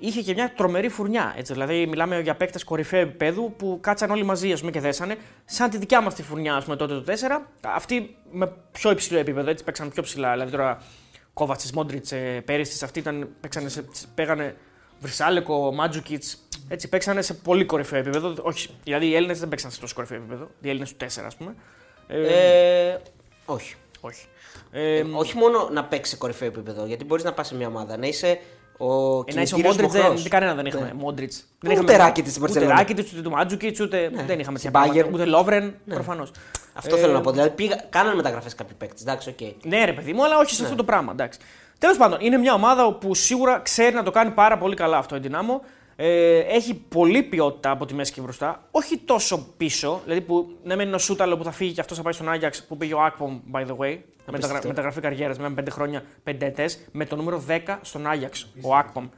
είχε και μια τρομερή φουρνιά. Έτσι. Δηλαδή, μιλάμε για παίκτες κορυφαίου επίπεδου που κάτσαν όλοι μαζί ας πούμε, και δέσανε, σαν τη δικιά μας τη φουρνιά ας πούμε, τότε το 4. Αυτοί με πιο υψηλό επίπεδο, έτσι παίξαν πιο ψηλά. Δηλαδή τώρα Κόβατσης, Μόντριτς, Πέριστη, αυτοί ήταν, παίξανε σε, παίγανε Βρυσάλεκο, Μάτζουκιτ. Έτσι παίξανε σε πολύ κορυφαίο επίπεδο. Όχι, δηλαδή οι Έλληνες δεν παίξαν σε τόσο κορυφαίο επίπεδο. Οι Έλληνες του 4, ας πούμε. Ε, Ε, όχι. όχι. Ε, Ε, όχι μόνο να παίξει σε κορυφαίο επίπεδο, γιατί μπορείς να πας σε μια ομάδα να είσαι ο ε, να είσαι ο κινητήριος Μόντριτς, δεν, μοχλός. κανένα δεν είχαμε. Ναι. Μόντριτς. Ούτε Ράκιτιτς στην Ούτε Μπαρτσελόνα. Ράκιτιτς, ούτε του Μάντζουκιτς, ούτε. Δεν είχαμε Στην τέτοια πράγματα. Bayern. Ούτε Λόβρεν, προφανώς. Αυτό θέλω να πω. Δηλαδή πήγα, κάνανε μεταγραφές κάποιοι παίκτες. Εντάξει, οκ. Ναι, ρε παιδί μου, αλλά όχι σε αυτό το πράγμα. Εντάξει. Τέλος πάντων, είναι μια ομάδα που σίγουρα ξέρει να το κάνει πάρα πολύ καλά αυτό η Ντιναμό. Ε, έχει πολλή ποιότητα από τη μέση και μπροστά. Όχι τόσο πίσω. Δηλαδή που ναι, μεν είναι ο Σούταλο που θα φύγει και αυτός θα πάει στον Άγιαξ που πήγε ο Ακπομ, by the way. Μεταγρα... Μεταγραφή καριέρας με 5 χρόνια, 5 ετές, με το νούμερο 10 στον Άγιαξ. Ο Ακπομ.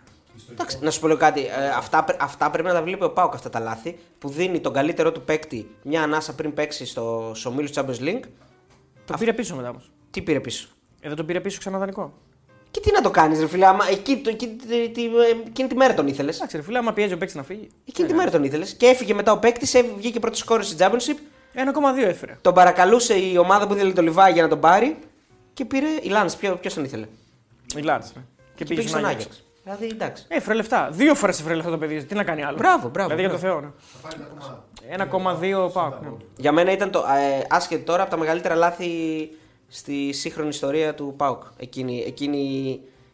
Εντάξει, να σου πω λίγο κάτι. Ε, αυτά, πρέ- αυτά πρέπει να τα βλέπει ο Πάουκ αυτά τα λάθη που δίνει τον καλύτερό του παίκτη μια ανάσα πριν παίξει στο, στο Μίλου Champions League. Το πήρε πίσω μετά όμως. Τι πήρε πίσω; Ε, δεν το πήρε πίσω ξανά δανεικό. Και τι να το κάνεις, ρε φίλε, άμα εκεί, το, εκεί, τη- τη- ε, εκείνη τη μέρα τον ήθελες. Εντάξει, ρε φίλε, άμα πιέζει ο παίκτης να φύγει. Εκείνη τη μέρα τον ήθελες. Και έφυγε μετά ο παίκτης, βγήκε πρώτο σκόρ στην Championship. 1,2 έφερε. Τον παρακαλούσε η ομάδα που ήθελε το Λιβάη για να τον πάρει και πήρε η Λάνς. Ποιο ποιος τον ήθελε; Η Λάτς, ναι. Και, πήγε στον Άγιαξ. Δηλαδή εντάξει. Ε, έφερε λεφτά. Δύο φορές έφερε λεφτά το παιδί. Τι να κάνει άλλο. Μπράβο, μπράβο, Δηλαδή για το μπράβο. Θεό. Θα πάρει ένα ακόμα. Ναι. 1,2 πάω. Ναι. Για μένα ήταν το ε, άσχετο τώρα από τα μεγαλύτερα λάθη στη σύγχρονη ιστορία του ΠΑΟΚ. Εκείνη, εκείνη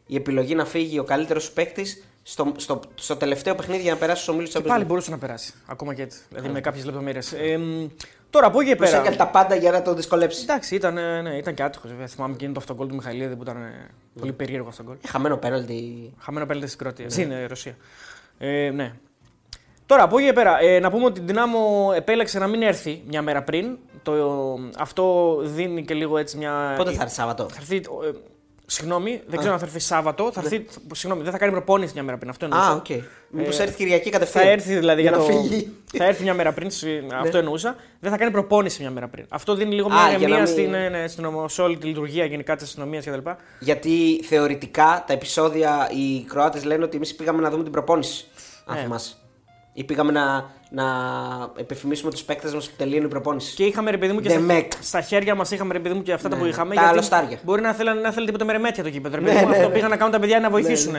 η επιλογή να φύγει ο καλύτερος σου παίκτης στο, στο, στο τελευταίο παιχνίδι για να περάσει στου ομίλου τη Και πάλι μπορούσε να περάσει. Ακόμα και έτσι. Δηλαδή με κάποιες λεπτομέρειες. Ε, μ, Τώρα από εκεί και Πέρα. πέρα. έκανε τα πάντα για να το δυσκολέψει. Εντάξει, ήταν, ε, ναι, ήταν και άτυχος. Βέβαια. Θυμάμαι και είναι το αυτογκόλ του Μιχαηλίδη που ήταν ε, πολύ περίεργο αυτογκόλ. Ε, Χαμένο πέναλτι. Χαμένο πέλτε στην Κροατία. Στην ε, Ρωσία. Ε, ναι. Τώρα από εκεί και πέρα, ε, να πούμε ότι η Δυνάμο επέλεξε να μην έρθει μια μέρα πριν. Το, αυτό δίνει και λίγο έτσι μια. Πότε θα έρθει Σάββατο; Θα έρθει, ε, συγγνώμη, δεν ξέρω αν θα έρθει Σάββατο. Θα έρθει, συγγνώμη, δεν θα κάνει προπόνηση μια μέρα πριν. Αυτό εννοούσα. Α, οκ. Μήπως έρθει Κυριακή κατευθείαν. Θα έρθει δηλαδή για, να το. φύγει. θα έρθει μια μέρα πριν, συ- αυτό εννοούσα. Δεν θα κάνει προπόνηση μια μέρα πριν. Αυτό δίνει λίγο Α, μια για να ηρεμία μην- στην, ναι, ναι, στην ομο- σε όλη τη λειτουργία γενικά της αστυνομίας κτλ. Γιατί θεωρητικά τα επεισόδια οι Κροάτες λένε ότι εμείς πήγαμε να δούμε την προπόνηση. Αν Ναι. θυμάσαι. Ή πήγαμε να, να επιφημίσουμε τους παίκτες μας που τελείωνε η προπόνηση. Και είχαμε ρε παιδί μου και The στα, Mac. στα χέρια μας είχαμε ρε παιδί μου και αυτά τα Ναι, που είχαμε. τα αλοστάρια. Μπορεί να θέλει να θέλει τίποτα με ρεμέτια το κήπεδο. ρε παιδί Ναι, μου. ναι, Αυτό ναι. πήγαν να κάνουν τα παιδιά να βοηθήσουν.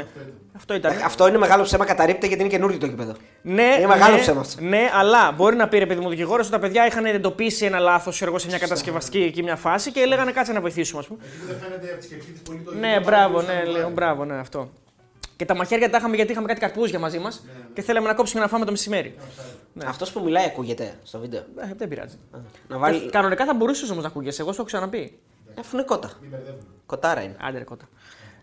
Αυτό ήταν. Ε, Αυτό είναι μεγάλο ψέμα, καταρρύπτεται γιατί είναι καινούργιο το γήπεδο. Ναι, Είναι μεγάλο ναι, ψέμα αυτό. Ναι, αλλά μπορεί να πει ρε παιδί μου ο δικηγόρος ότι τα παιδιά είχαν εντοπίσει ένα λάθος σε μια κατασκευαστική εκεί μια φάση και λέγανε κάτσε να βοηθήσουμε, ας πούμε. Εκεί που δεν φαίνεται από τη σκεπτή τη πολύ το Ναι, ίδιο, μπράβο, πάρα ναι, πολύ λέω, σαν μπράβο, ναι, αυτό. Και τα μαχαίρια τα είχαμε γιατί είχαμε κάτι καρπούζια μαζί μας και θέλαμε να κόψουμε και να φάμε το μεσημέρι. Ναι. Αυτός που μιλάει ακούγεται στο βίντεο. Ε, δεν πειράζει. Να βάλει. Ε, Κανονικά θα μπορούσες όμως να ακούγεσαι, εγώ σου το έχω ξαναπεί. Αφού είναι κότα. Μην μπερδεύουμε. Κοτάρα είναι. Άντε ρε κότα.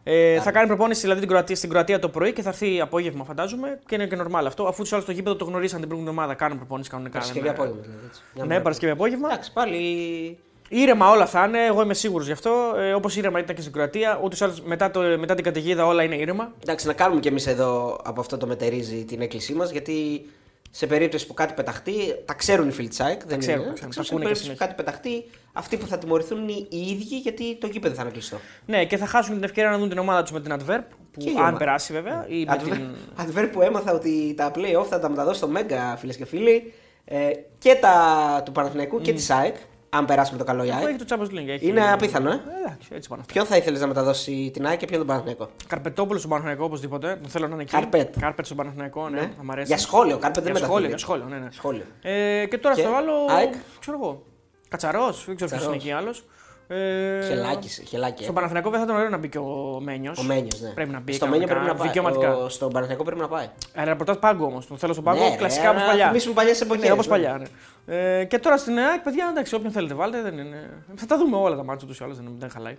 Ε, θα κάνει προπόνηση δηλαδή την Κροατία, στην Κροατία το πρωί και θα έρθει απόγευμα, φαντάζομαι. Και είναι και normal αυτό. Αφού τους άλλους στο γήπεδο το γνωρίσαν την προηγούμενη εβδομάδα, κάνουν προπόνηση κανονικά. Παρασκευή δεν- απόγευμα. δηλαδή, έτσι. Μια Ναι, μέρα. Παρασκευή απόγευμα. Εντάξει, πάλι. Ήρεμα όλα θα είναι, εγώ είμαι σίγουρος γι' αυτό. Ε, Όπως ήρεμα ήταν και στην Κροατία, ούτως ή άλλως μετά, το, μετά την καταιγίδα όλα είναι ήρεμα. Εντάξει, να κάνουμε κι εμείς εδώ από αυτό το μετερίζει την έκκλησή μας γιατί σε περίπτωση που κάτι πεταχτεί, τα ξέρουν οι φίλοι της ΑΕΚ, δεν ξέρουν, είναι. τα ξέρουν, Σε τα ακούνε και περίπτωση που συνέχεια. κάτι πεταχτεί, αυτοί που θα τιμωρηθούν είναι οι ίδιοι γιατί το γήπεδο θα είναι κλειστό. Ναι, και θα χάσουν την ευκαιρία να δουν την ομάδα τους με την Adverb. Που Και η αν ομάδα. περάσει βέβαια. Ή με Adver- την... *laughs* Adverb που έμαθα ότι τα play-off θα τα μεταδώσει στο Μέγκα, φίλες και φίλοι, ε, και τα του Παναθηναϊκού και της ΑΕΚ, αν περάσουμε το καλό η Αυτό ΑΕΚ. έχει το Champions League. Έχει... Είναι απίθανο, ε. Ε, Εντάξει, έτσι πάνε αυτά. Ποιον θα ήθελες να μεταδώσει την ΑΕΚ και ποιον τον Παναθηναϊκό; Καρπετόπουλος στον Παναθηναϊκό οπωσδήποτε. Τον θέλω να είναι εκεί. Καρπέτ. Κάρπετ στον Παναθηναϊκό, ναι, θα μ' αρέσει. Για σχόλιο, κάρπετ δεν για σχόλιο, μεταδίδει. για σχόλιο, ναι, ναι. Σχόλιο. Ε, και τώρα Και, στο άλλο. ΑΕΚ; Ξέρω εγώ. Κατσαρός, δεν ξέρω ποιος είναι Κατσαρός. εκεί άλλος. Ε, Χελάκι, χελάκι. Στον Παναθηναϊκό δεν θα ήταν ωραίο να μπει και ο Μένιος. Ο Μένιος, ναι. Πρέπει να μπει Στο Μένιο πρέπει να πάει. δικαιωματικά. Ο- Στον Παναθηναϊκό πρέπει να πάει. Αεραπορτάζ πάγκο όμως. Τον θέλω στον πάγκο Ναι, κλασικά ρε, όπως να παλιά. θυμίσουμε παλιές εποχές, Ναι, όπως ναι. παλιά. Ναι. Ε, και τώρα στην ΑΕΚ, παιδιά, εντάξει, όποιον θέλετε βάλτε. Δεν είναι... Θα τα δούμε όλα τα μάτια τους ή άλλω, δεν, δεν χαλάει.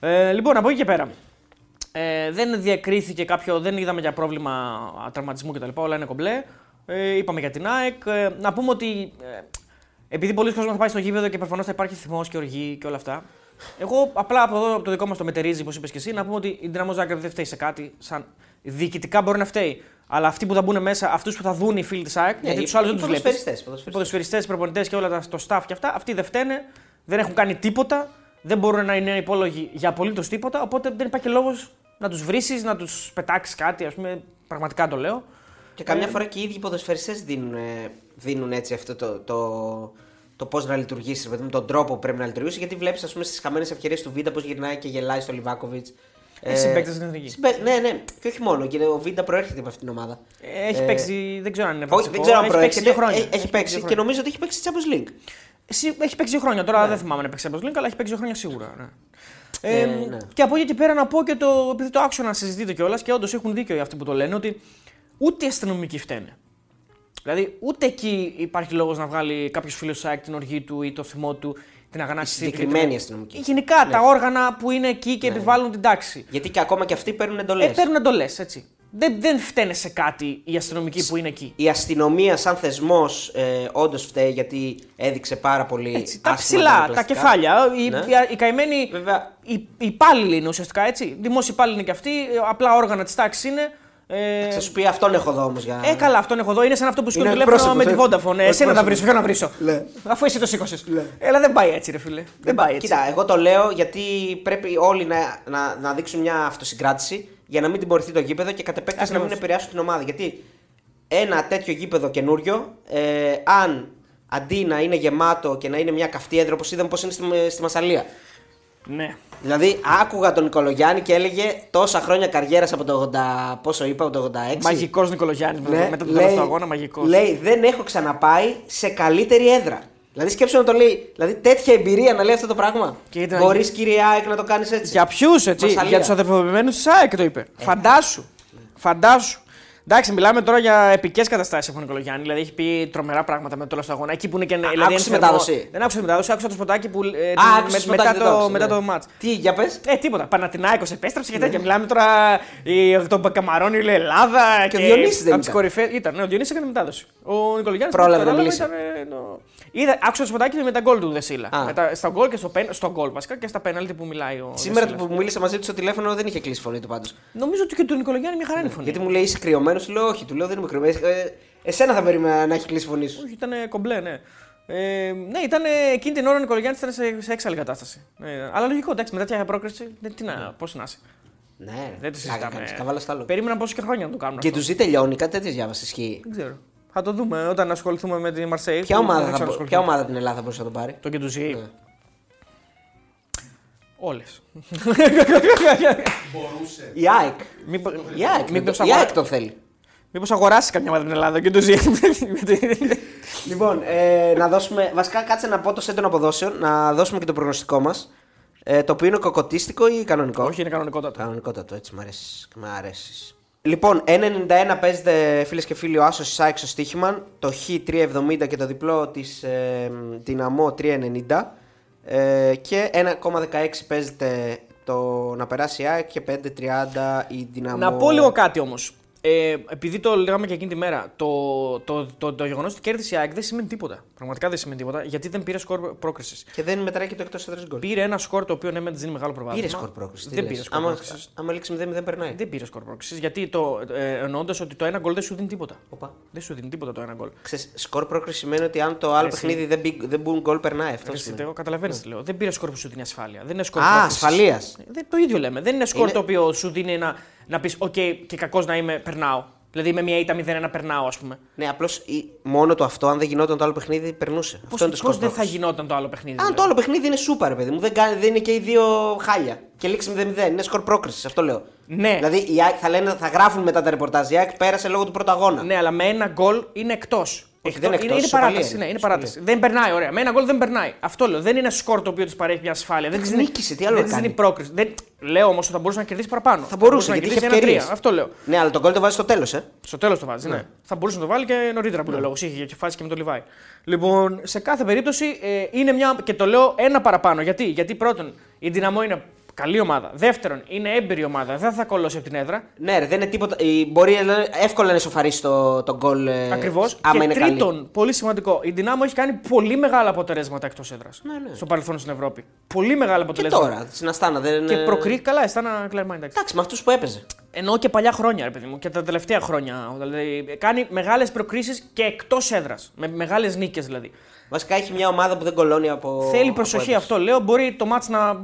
Ε, λοιπόν, από εκεί και πέρα. Ε, δεν διακρίθηκε κάποιο, δεν είδαμε για πρόβλημα τραυματισμού κτλ. Όλα είναι κομπλέ. Ε, είπαμε για την ΑΕΚ. Ε, να πούμε ότι ε, επειδή πολλοί κόσμοι θα πάει στο γήπεδο και προφανώς θα υπάρχει θυμός και οργή και όλα αυτά. Εγώ απλά από εδώ, από το δικό μας το μετερίζει, όπως είπες και εσύ, να πούμε ότι η Δυναμό Ζάγκρεπ δεν φταίει σε κάτι. Σαν διοικητικά μπορεί να φταίει. Αλλά αυτοί που θα μπουν μέσα, αυτούς που θα δουν οι φίλοι της ΑΕΚ, γιατί οι- τους άλλους οι δεν τους βλέπεις. ποδοσφαιριστές, Οι ποδοσφαιριστές. ποδοσφαιριστές, οι προπονητές και όλα τα, το staff και αυτά, αυτοί δεν φταίνε, δεν έχουν κάνει τίποτα, δεν μπορούν να είναι υπόλογοι για απολύτως τίποτα. Οπότε δεν υπάρχει λόγος να τους βρει, να τους πετάξεις κάτι, ας πούμε. Πραγματικά το λέω. Και καμιά Ε, φορά και οι ίδιοι ποδοσφαιριστές δίνουν, ε, δίνουν έτσι αυτό το, το, το πώς να λειτουργήσεις, ρε παιδί μου, τον τρόπο που πρέπει να λειτουργήσεις. Γιατί βλέπεις, ας πούμε, στις χαμένες ευκαιρίες του Βίντα πώς γυρνάει και γελάει στο Λιβάκοβιτς. Έχει συμπαίκτες στην εθνική. Ναι, ναι, και όχι μόνο. Και ο Βίντα προέρχεται από αυτήν την ομάδα. Ε, Έχει Ε, παίξει, δεν ξέρω αν είναι Όχι, βασικό, δεν ξέρω αν έχει παίξει προέρχεται. δύο χρόνια. Έχει, έχει παίξει δύο και χρόνια. νομίζω ότι έχει παίξει Champions League. Εσύ, έχει παίξει δύο χρόνια. Τώρα δεν θυμάμαι να παίξει Champions League, αλλά έχει παίξει δύο χρόνια σίγουρα. Ναι. Ε, Ε, ναι. Και από εκεί και πέρα να πω και το. Επειδή το άκουσα να συζητείτε κιόλας και όντως έχουν δίκιο οι αυτοί που το λένε ότι ούτε οι αστυνομικοί φταίνε. Δηλαδή, ούτε εκεί υπάρχει λόγος να βγάλει κάποιος φίλος ΣΑΕΚ την οργή του ή το θυμό του, την αγανάκτησή του. Συγκεκριμένη και αστυνομική. την- Γενικά τα όργανα που είναι εκεί και επιβάλλουν την τάξη. Γιατί και ακόμα και αυτοί παίρνουν εντολές. Ε, παίρνουν εντολές, έτσι. Δεν, δεν φταίνε σε κάτι οι αστυνομικοί που είναι εκεί. Η αστυνομία σαν θεσμός ε, όντως φταίει γιατί έδειξε πάρα πολύ. Έτσι, τα άσχημα ψηλά, τα αντανακλαστικά. κεφάλια. Οι, Ναι. οι, οι καημένοι. Βέβαια. Οι, οι υπάλληλοι είναι ουσιαστικά έτσι. Δημόσιοι υπάλληλοι είναι και αυτοί. ε, Απλά όργανα της τάξης είναι. Ε, Θα σου πει αυτόν έχω εδώ όμως για. ε, καλά, αυτόν έχω εδώ. Είναι σαν αυτό που σηκώνει Είναι τηλέφωνο με εκπρόσωπος, τη έτσι. Vodafone. Ε, Εσένα να Εκπρόσωπος. βρίσω, ποιο να βρίσω. Ναι. Αφού εσύ το σήκωσες. Έλα, δεν πάει έτσι, ρε φίλε. Δεν πάει έτσι. Κοίτα, εγώ το λέω γιατί πρέπει όλοι να, να, να δείξουν μια αυτοσυγκράτηση για να μην τιμωρηθεί το γήπεδο και κατ' επέκταση να μην Ακριβώς. επηρεάσουν την ομάδα. Γιατί ένα τέτοιο γήπεδο καινούριο, ε, αν αντί να είναι γεμάτο και να είναι μια καυτή έδρα, όπως είδαμε πώς είναι στη, στη Μασαλία. Ναι. Δηλαδή, άκουγα τον Νικολογιάννη και έλεγε τόσα χρόνια καριέρας από το 80. Πόσο είπα, από το 86. Μαγικός Νικολογιάννης Ναι, μετά το λέει- τέλο του αγώνα, μαγικός. Λέει, δεν έχω ξαναπάει σε καλύτερη έδρα. Δηλαδή, σκέψου να το λέει. Δηλαδή, τέτοια εμπειρία να λέει αυτό το πράγμα. Και ήταν- Μπορείς, κύριε Άικ, να το κάνεις έτσι. Για ποιους, έτσι; Μασαλία. Για τους αδερφοποιημένους της ΑΕΚ το είπε. Φαντάσου. Φαντάσου. Εντάξει, μιλάμε τώρα για επικές καταστάσεις από τον Νικολογιάννη. Δηλαδή έχει πει τρομερά πράγματα με το τέλος του αγώνα. Εκεί που είναι και. δηλαδή, άκουσες ενθερμό- μετάδοση; Δεν άκουσα τη μετάδοση, άκουσα το σποτάκι που. ε, Α, την- άκουσες με- μετά, μετά, δεν το το, άκουσα, μετά ναι. το μάτς. Τι, για πες. Ε, τίποτα. Παναθηνάικος επέστρεψε και τέτοια. Μιλάμε τώρα η, τον Καμαρόνι, η Ελλάδα. Και ο Διονύσης δεν από τις ήταν. κορυφαίες- Ήταν, ναι, ο Διονύσης έκανε μετάδοση. Ο Νικολογιάννης Πρόλαβε κατάλαβα, να μιλήσει. Ήταν, ε, το- Είδα, άκουσα το σποτάκι με τα γκολ του Δεσίλα. Α. Με τα- Στα γκολ και στο, πεν, στο γκολ βασικά και στα πέναλτι που μιλάει ο Σήμερα Δεσίλας. που μίλησα μαζί του στο τηλέφωνο δεν είχε κλείσει φωνή του πάντως. Νομίζω ότι και του Νικολογιάννη μια χαρά είναι η φωνή. Γιατί μου λέει είσαι κρυωμένος, του λέω όχι, του λέω δεν είμαι κρυωμένος. Ε, εσένα θα περίμενα να έχει κλείσει φωνή σου. Όχι, ήταν κομπλέ, ναι. Ε, ναι, ήταν εκείνη την ώρα ο Νικολογιάννης ήταν σε, σε έξαλλη κατάσταση. Ε, αλλά λογικό, εντάξει, με τέτοια πρόκριση, δεν, τι να, πώς να είσαι. Ναι, ρε. Δεν τη Πλάκα συζητάμε. κάνεις, Καβάλα στο άλλο. Περίμεναν πόσο και χρόνια να το κάνουν. Και αυτό. τους ζει τελειώνει, κάτι τέτοιο διάβασες. Ισχύει. Δεν ξέρω. Θα το δούμε όταν ασχοληθούμε με τη Μαρσέη. Ποια που ομάδα, δεν θα, ξέρω μπο- ασχοληθούμε. ποια ομάδα την Ελλάδα μπορούσε να τον πάρει; Το και του ζει. Ναι. Όλες. Μπορούσε. Η ΑΕΚ. Μήπω Η ΑΕΚ, μήπως η αγορα- ΑΕΚ τον θέλει. μήπως αγοράσει καμιά ομάδα την Ελλάδα και του ζει. Λοιπόν, ε, να δώσουμε. Βασικά, κάτσε να πω το σέντρο αποδόσεων, να δώσουμε και το προγνωστικό μας. Ε, το οποίο είναι κοκοτίστικο ή κανονικό; Όχι, είναι κανονικότατο. Κανονικότατο, έτσι μ' αρέσεις. Μ' αρέσεις. Λοιπόν, 1,91 παίζεται φίλες και φίλοι ο Άσος Ισάκη στο στοίχημα. Το Χ 3,70 και το διπλό της ε, Δυναμό 3,90. Ε, και 1,16 παίζεται το να περάσει η ΑΕΚ και 5,30 η Δυναμό. Να πω λίγο κάτι όμως. Ε, επειδή το λέγαμε και εκείνη τη μέρα, το, το, το, το, γεγονός ότι κέρδισε η ΑΕΚ δεν σημαίνει τίποτα. Πραγματικά δεν σημαίνει τίποτα γιατί δεν πήρε σκορ πρόκρισης. Και δεν μετράει και το εκτός έδρας γκολ. Πήρε ένα σκορ το οποίο ναι, μεν της δίνει μεγάλο προβάδισμα. Πήρε σκορ πρόκρισης. Δεν πήρε σκορ άμα, πρόκρισης. άμα λήξει 0-0 περνάει. Δεν πήρε σκορ πρόκρισης γιατί το, ε, εννοώντας ότι το ένα γκολ δεν σου δίνει τίποτα. Οπα. Δεν σου δίνει τίποτα το ένα γκολ. Ξέρεις, σκορ πρόκρισης σημαίνει ότι αν το άλλο Εσύ. παιχνίδι δεν, μπει, δεν μπουν γκολ περνάει. Αυτό Εσύ, σημαίνει. εγώ καταλαβαίνεις τι λέω. Δεν πήρε σκορ που σου δίνει ασφάλεια. Δεν είναι σκορ Α, πρόκρισης. ασφαλείας. Δεν, το ίδιο λέμε. Δεν είναι σκορ Είναι- το οποίο σου δίνει να, να πεις: OK, και κακός να είμαι, περνάω. Δηλαδή με μια ήττα 0-1 περνάω, ας πούμε. Ναι, απλώς μόνο το αυτό, αν δεν γινόταν το άλλο παιχνίδι, περνούσε. Πώς αυτό είναι το σκορ δεν θα πρόκρισης. γινόταν το άλλο παιχνίδι. Αν δηλαδή; το άλλο παιχνίδι είναι σούπα, ρε παιδί μου, δεν, κάνει, δεν είναι και οι δύο χάλια. Και λήξει 0-0, είναι σκορ πρόκρισης, αυτό λέω. Ναι. Δηλαδή η ΑΕΚ θα, λένε, θα γράφουν μετά τα ρεπορτάζ. Η ΑΕΚ πέρασε λόγω του πρώτου αγώνα. Ναι, αλλά με ένα γκολ είναι εκτός. Δεν είναι εκτός, είναι, είναι ισοπαλία παράταση. είναι. Ναι, είναι Ισοπαλία. παράταση. Δεν περνάει, ωραία. Με ένα γκολ δεν περνάει. Αυτό λέω. Δεν είναι σκορ το οποίο τη παρέχει μια ασφάλεια. Δεν Εντάξει, της δίνει- νίκησε, τι άλλο δεν να της κάνει. δίνει πρόκριση. Δεν... Λέω όμως ότι θα μπορούσε να κερδίσει παραπάνω. Θα μπορούσε, να γιατί κερδίσει είχε ένα ευκαιρίες. τρία. Αυτό λέω. Ναι, αλλά τον γκολ το βάζει στο τέλος, ε. Στο τέλος το βάζει, ναι. Θα μπορούσε να το βάλει και νωρίτερα που λέει ο λόγος. Είχε και φάση και με το Λιβάη. Λοιπόν, σε κάθε περίπτωση ε, είναι μια. και το λέω ένα παραπάνω. Γιατί, Γιατί πρώτον, η Δυναμό είναι καλή ομάδα. Δεύτερον, είναι έμπειρη ομάδα. Δεν θα κολώσει από την έδρα. Ναι, ρε, δεν είναι τίποτα. η- Μπορεί ε, εύκολα να ισοφαρίσει το, το γκολ. Ε, Ακριβώς. Άμα Και είναι τρίτον, καλή. πολύ σημαντικό, η Δυνάμω έχει κάνει πολύ μεγάλα αποτελέσματα εκτός έδρας. Ναι, ναι. Στο παρελθόν στην Ευρώπη. Πολύ μεγάλα Και αποτελέσματα. τώρα, στην Αστάνα δεν. Και ε, προκρεί καλά, αισθάνα Κλερμά, εντάξει. Εντάξει, με αυτούς που έπαιζε. Εννοώ και παλιά χρόνια, ρε παιδί μου, και τα τελευταία χρόνια. Δηλαδή, κάνει μεγάλες προκρίσεις και εκτός έδρας. Με μεγάλες νίκες δηλαδή. Βασικά έχει μια ομάδα που δεν κολώνει από. Θέλει από προσοχή έδρας. αυτό, λέω. Μπορεί το μάτς να,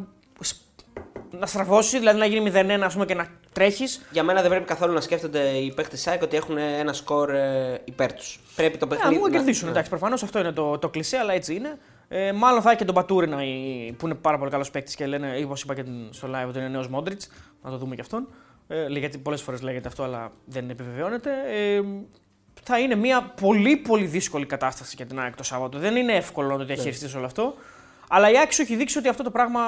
να στραβώσει, δηλαδή να γίνει 0-1 ας πούμε, και να τρέχεις. Για μένα δεν πρέπει καθόλου να σκέφτονται οι παίχτε ΣΑΕΚ ότι έχουν ένα σκορ ε, υπέρ τους. Πρέπει το Ναι, παιχνίδι. μου κερδίσουν. Εντάξει, προφανώς αυτό είναι το, το κλισέ, αλλά έτσι είναι. Ε, μάλλον θα έχει και τον Πατούρινα η- που είναι πάρα πολύ καλός παίκτης και λένε, όπως είπα και στο live, ότι είναι νέος Μόντριτς. Να το δούμε και αυτόν. Ε, γιατί πολλές φορές λέγεται αυτό, αλλά δεν επιβεβαιώνεται. Ε, θα είναι μια πολύ πολύ δύσκολη κατάσταση για την ΑΕΚ το Σάββατο. Δεν είναι εύκολο να το διαχειριστείς όλο αυτό. Αλλά η ΑΕΚ σου έχει δείξει ότι αυτό το πράγμα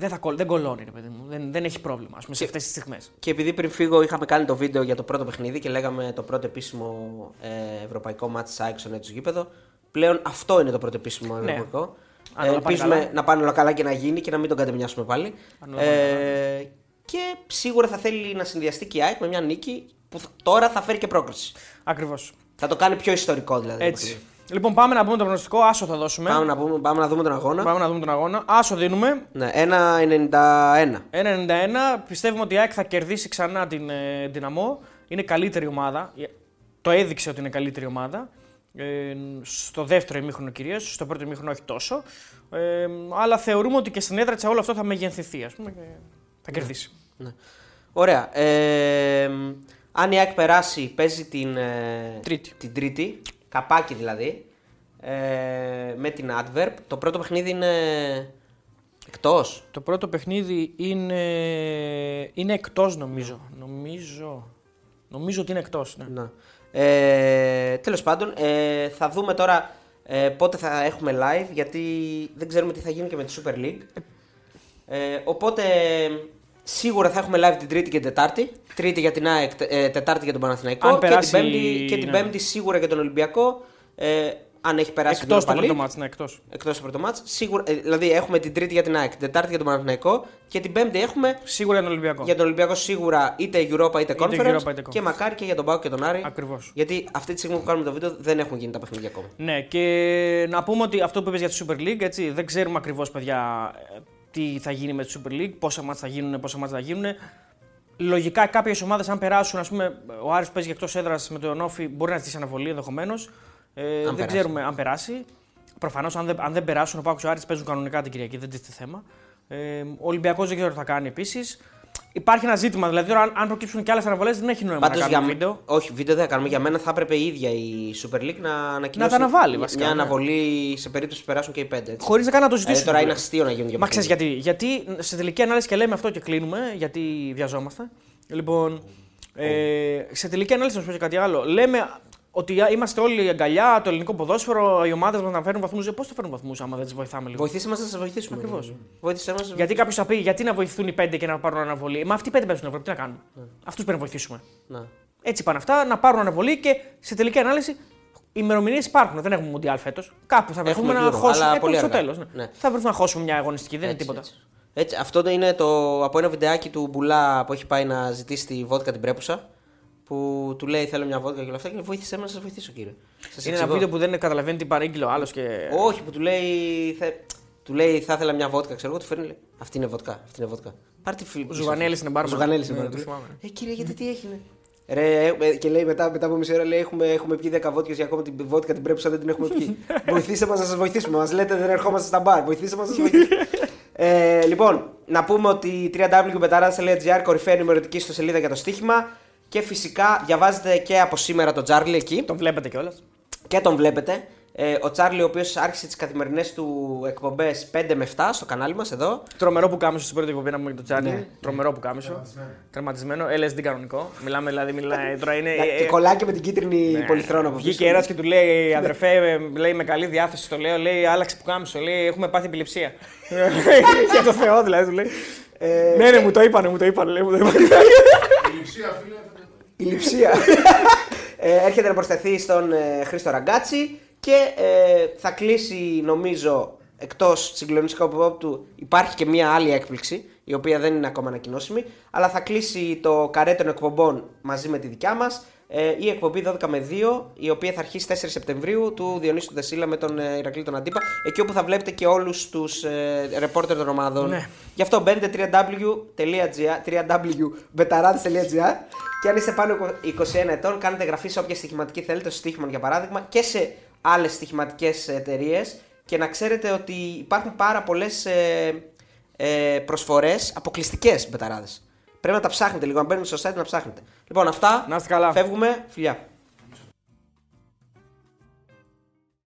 δεν, θα, κολ- δεν κολώνει, ρε παιδί μου. Δεν, δεν έχει πρόβλημα ας πούμε, σε αυτές τις στιγμές. Και επειδή πριν φύγω είχαμε κάνει το βίντεο για το πρώτο παιχνίδι και λέγαμε το πρώτο επίσημο ε, ευρωπαϊκό μάτς ΣΑΕΚ στο νέο του γήπεδο. Πλέον αυτό είναι το πρώτο επίσημο Ναι. ευρωπαϊκό. Αν Ε, όλα πάνε ελπίζουμε καλά. να πάνε όλα καλά και να γίνει και να μην τον κατεμοιάσουμε πάλι. Αν όλα πάνε Ε, και σίγουρα θα θέλει να συνδυαστεί και η ΑΕΚ με μια νίκη που θα- τώρα θα φέρει και πρόκριση. Ακριβώς. Θα το κάνει πιο ιστορικό δηλαδή. το Έτσι. Παιχνίδι. Λοιπόν, πάμε να πούμε το προγνωστικό. Άσο θα δώσουμε. Πάμε να, πούμε, πάμε να δούμε τον αγώνα. Πάμε να δούμε τον αγώνα. Άσο δίνουμε. Ναι, 1-91. 1-91. Πιστεύουμε ότι η ΑΕΚ θα κερδίσει ξανά την ε, Δυναμό. Είναι καλύτερη ομάδα. Το έδειξε ότι είναι καλύτερη ομάδα. Ε, στο δεύτερο ημίχρονο κυρίως, στο πρώτο ημίχρονο όχι τόσο. Ε, αλλά θεωρούμε ότι και στην έδρα της όλο αυτό θα μεγενθηθεί, ας πούμε, και θα κερδίσει. Ναι. Ωραία. Ε, αν η ΑΕΚ περάσει, παίζει την ε, Τρίτη. την τρίτη. Καπάκι δηλαδή. Ε, με την Adverb. Το πρώτο παιχνίδι είναι εκτός. Το πρώτο παιχνίδι είναι, είναι εκτός νομίζω. Νομίζω, νομίζω ότι είναι εκτός, ναι. Ναι. Ε, Τέλος πάντων, ε, θα δούμε τώρα ε, πότε θα έχουμε live γιατί δεν ξέρουμε τι θα γίνει και με τη Super League. Ε, οπότε Σίγουρα θα έχουμε live την Τρίτη και την Τετάρτη. Τρίτη για την ΑΕΚ, ε, Τετάρτη για τον Παναθηναϊκό. Αν και, περάσει- την πέμπτη, και την ναι. Πέμπτη σίγουρα για τον Ολυμπιακό. Ε, αν έχει περάσει Εκτός την το Europa League. πρώτο μάτς, ναι, εκτός. Εκτός το πρώτο μάτς. Σίγουρα, ε, δηλαδή έχουμε την Τρίτη για την ΑΕΚ, την Τετάρτη για τον Παναθηναϊκό και την Πέμπτη έχουμε Σίγουρα για τον Ολυμπιακό. για τον Ολυμπιακό σίγουρα είτε Europa είτε Conference Europa είτε και μακάρι και για τον Πάο και τον Άρη. Ακριβώς. Γιατί αυτή τη στιγμή που κάνουμε το βίντεο δεν έχουν γίνει τα παιχνίδια ακόμα. Ναι, και να πούμε ότι αυτό που είπες για τη Super League, έτσι, δεν ξέρουμε ακριβώς, παιδιά, ε, τι θα γίνει με τη Super League, πόσα μάτια θα γίνουν, πόσα μάτια θα γίνουν. Λογικά κάποιες ομάδες, αν περάσουν, ας πούμε, ο Άρης παίζει εκτός έδρας με τον Όφη, μπορεί να ζητήσει αναβολή ενδεχομένως. Ε, δεν περάσει. ξέρουμε αν περάσει. Προφανώς, αν, δεν, αν δεν περάσουν, ο Πάουκ και ο Άρης παίζουν κανονικά την Κυριακή, δεν τίθεται θέμα. Ε, ο Ολυμπιακός δεν ξέρω τι θα κάνει επίσης. Υπάρχει ένα ζήτημα, δηλαδή τώρα, αν, αν προκύψουν και άλλες αναβολές, δεν έχει νόημα Πάντως να για κάνουμε μ- βίντεο. Όχι, βίντεο δεν θα κάνουμε. Για μένα θα έπρεπε η ίδια η Super League να ανακοινώσει. Να τα αναβάλει, βασικά, Μια ναι. αναβολή σε περίπτωση που περάσουν και οι πέντε. έτσι. Χωρίς να καν να το Δηλαδή ζητήσουν. τώρα είναι αστείο να γίνουν και Μα ξέρεις παιχνίδια. γιατί. Γιατί σε τελική ανάλυση και λέμε αυτό και κλείνουμε, γιατί βιαζόμαστε. Λοιπόν, ε, σε τελική ανάλυση να σου πω και κάτι άλλο. Λέμε ότι είμαστε όλοι αγκαλιά, το ελληνικό ποδόσφαιρο, οι ομάδες μας να φέρουν βαθμούς. Πώς θα φέρουν βαθμούς άμα δεν τι βοηθάμε λίγο; Βοηθήστε μας να σας βοηθήσουμε. Ακριβώς. Βοήθησέ μας. Γιατί κάποιος θα πει, γιατί να βοηθούν οι πέντε και να πάρουν αναβολή; Μα αυτοί οι πέντε παίζουν Ευρώπη, τι να κάνουν. Αυτούς πρέπει να βοηθήσουμε. Να. Έτσι πάνε αυτά, να πάρουν αναβολή και σε τελική ανάλυση οι ημερομηνίες υπάρχουν. Δεν έχουμε Μουντιάλ φέτος. Κάπου θα βρεθούμε Έχουμε να Euro, χώσουμε. αλλά Ε, πολύ στο αργά. τέλος. Ναι. Ναι. Θα βρεθούμε να χώσουμε μια αγωνιστική, δεν είναι Έτσι, τίποτα. Έτσι. Έτσι, αυτό το είναι το, από ένα βιντεάκι του Μπουλά που έχει πάει να ζητήσει τη βότκα την πρέπουσα. Που του λέει θέλω μια βότκα και όλα αυτά και βοήθησέ με να σας βοηθήσω κύριε. Σας Είναι ένα εξηγώ. βίντεο που δεν καταλαβαίνει τι παρήγγειλε ο άλλος και. Όχι, που του λέει, θε... του λέει θα ήθελα μια βότκα, ξέρω εγώ, του φέρνει λέει, Αυτή είναι βότκα, αυτή είναι βότκα. Πάρ τη φίλη. Ο Ζουγανέλης είναι μπάρμαν. Ο Ζουγανέλης είναι Ναι, μπάρμαν. το θυμάμαι. Ε, κύριε, γιατί τι έγινε; Ρε, ε, ε, και λέει μετά, μετά από μισή ώρα λέει, έχουμε, έχουμε πιει 10 βότκες για ακόμα την βότκα την πρέπουσα δεν την έχουμε πιει. *laughs* Βοηθήστε μας να σας βοηθήσουμε. Μας λέτε δεν ερχόμαστε στα μπαρ. Βοηθήστε μας να σας βοηθήσουμε. ε, λοιπόν, να πούμε ότι www.betarades.gr κορυφαία ενημερωτική στο σελίδα για το στοίχημα. Και φυσικά διαβάζετε και από σήμερα το Τζάρλι εκεί Τον βλέπετε κιόλας. και τον βλέπετε. Ε, ο Τσάρλι, ο οποίος άρχισε τις καθημερινές του εκπομπές 5 με 7 στο κανάλι μας εδώ. Τρομερό που κάμισο στην πρώτη εκπομπή να πούμε για το Τσάρλι. Ναι. Τρομερό που κάμισο. Τερματισμένο. Τερματισμένο. LSD κανονικό. Μιλάμε δηλαδή, μιλάει τώρα είναι. και κολλάκι με την κίτρινη ναι. πολυθρόνα από Βγήκε πίσω. ένα και του λέει αδερφέ, ε, λέει με καλή διάθεση το λέω, λέει άλλαξε που κάμισο. Λέει έχουμε πάθει επιληψία. *laughs* Για το Θεό δηλαδή του λέει. Ε, Ναι, ναι, μου το είπανε, μου το είπανε. Λέει, μου το είπανε. Η λειψία, φίλε. Η λειψία. *laughs* ε, έρχεται να προσθεθεί στον ε, Χρήστο Ραγκάτσι και ε, θα κλείσει νομίζω εκτός συγκλονιστικού του υπάρχει και μία άλλη έκπληξη η οποία δεν είναι ακόμα ανακοινώσιμη αλλά θα κλείσει το καρέ των εκπομπών μαζί με τη δικιά μας ε, η εκπομπή 12 με 2 η οποία θα αρχίσει 4 Σεπτεμβρίου του Διονύσου του Δεσίλα με τον ε, Ηρακλή τον Αντίπα εκεί όπου θα βλέπετε και όλους τους ε, ρεπόρτερ των ομάδων Ναι. Γι' αυτό μπαίνετε www.betarades.gr www.betarades.gr και αν είστε πάνω από 21 ετών, κάνετε εγγραφή σε όποια στοιχηματική θέλετε, στο στοίχημα για παράδειγμα, και σε άλλες στοιχηματικές εταιρείες. Και να ξέρετε ότι υπάρχουν πάρα πολλές ε, ε, προσφορές αποκλειστικές μπεταράδες. Πρέπει να τα ψάχνετε λίγο, να μπαίνετε στο site να ψάχνετε. Λοιπόν, αυτά. Να είστε καλά. Φεύγουμε. Φιλιά.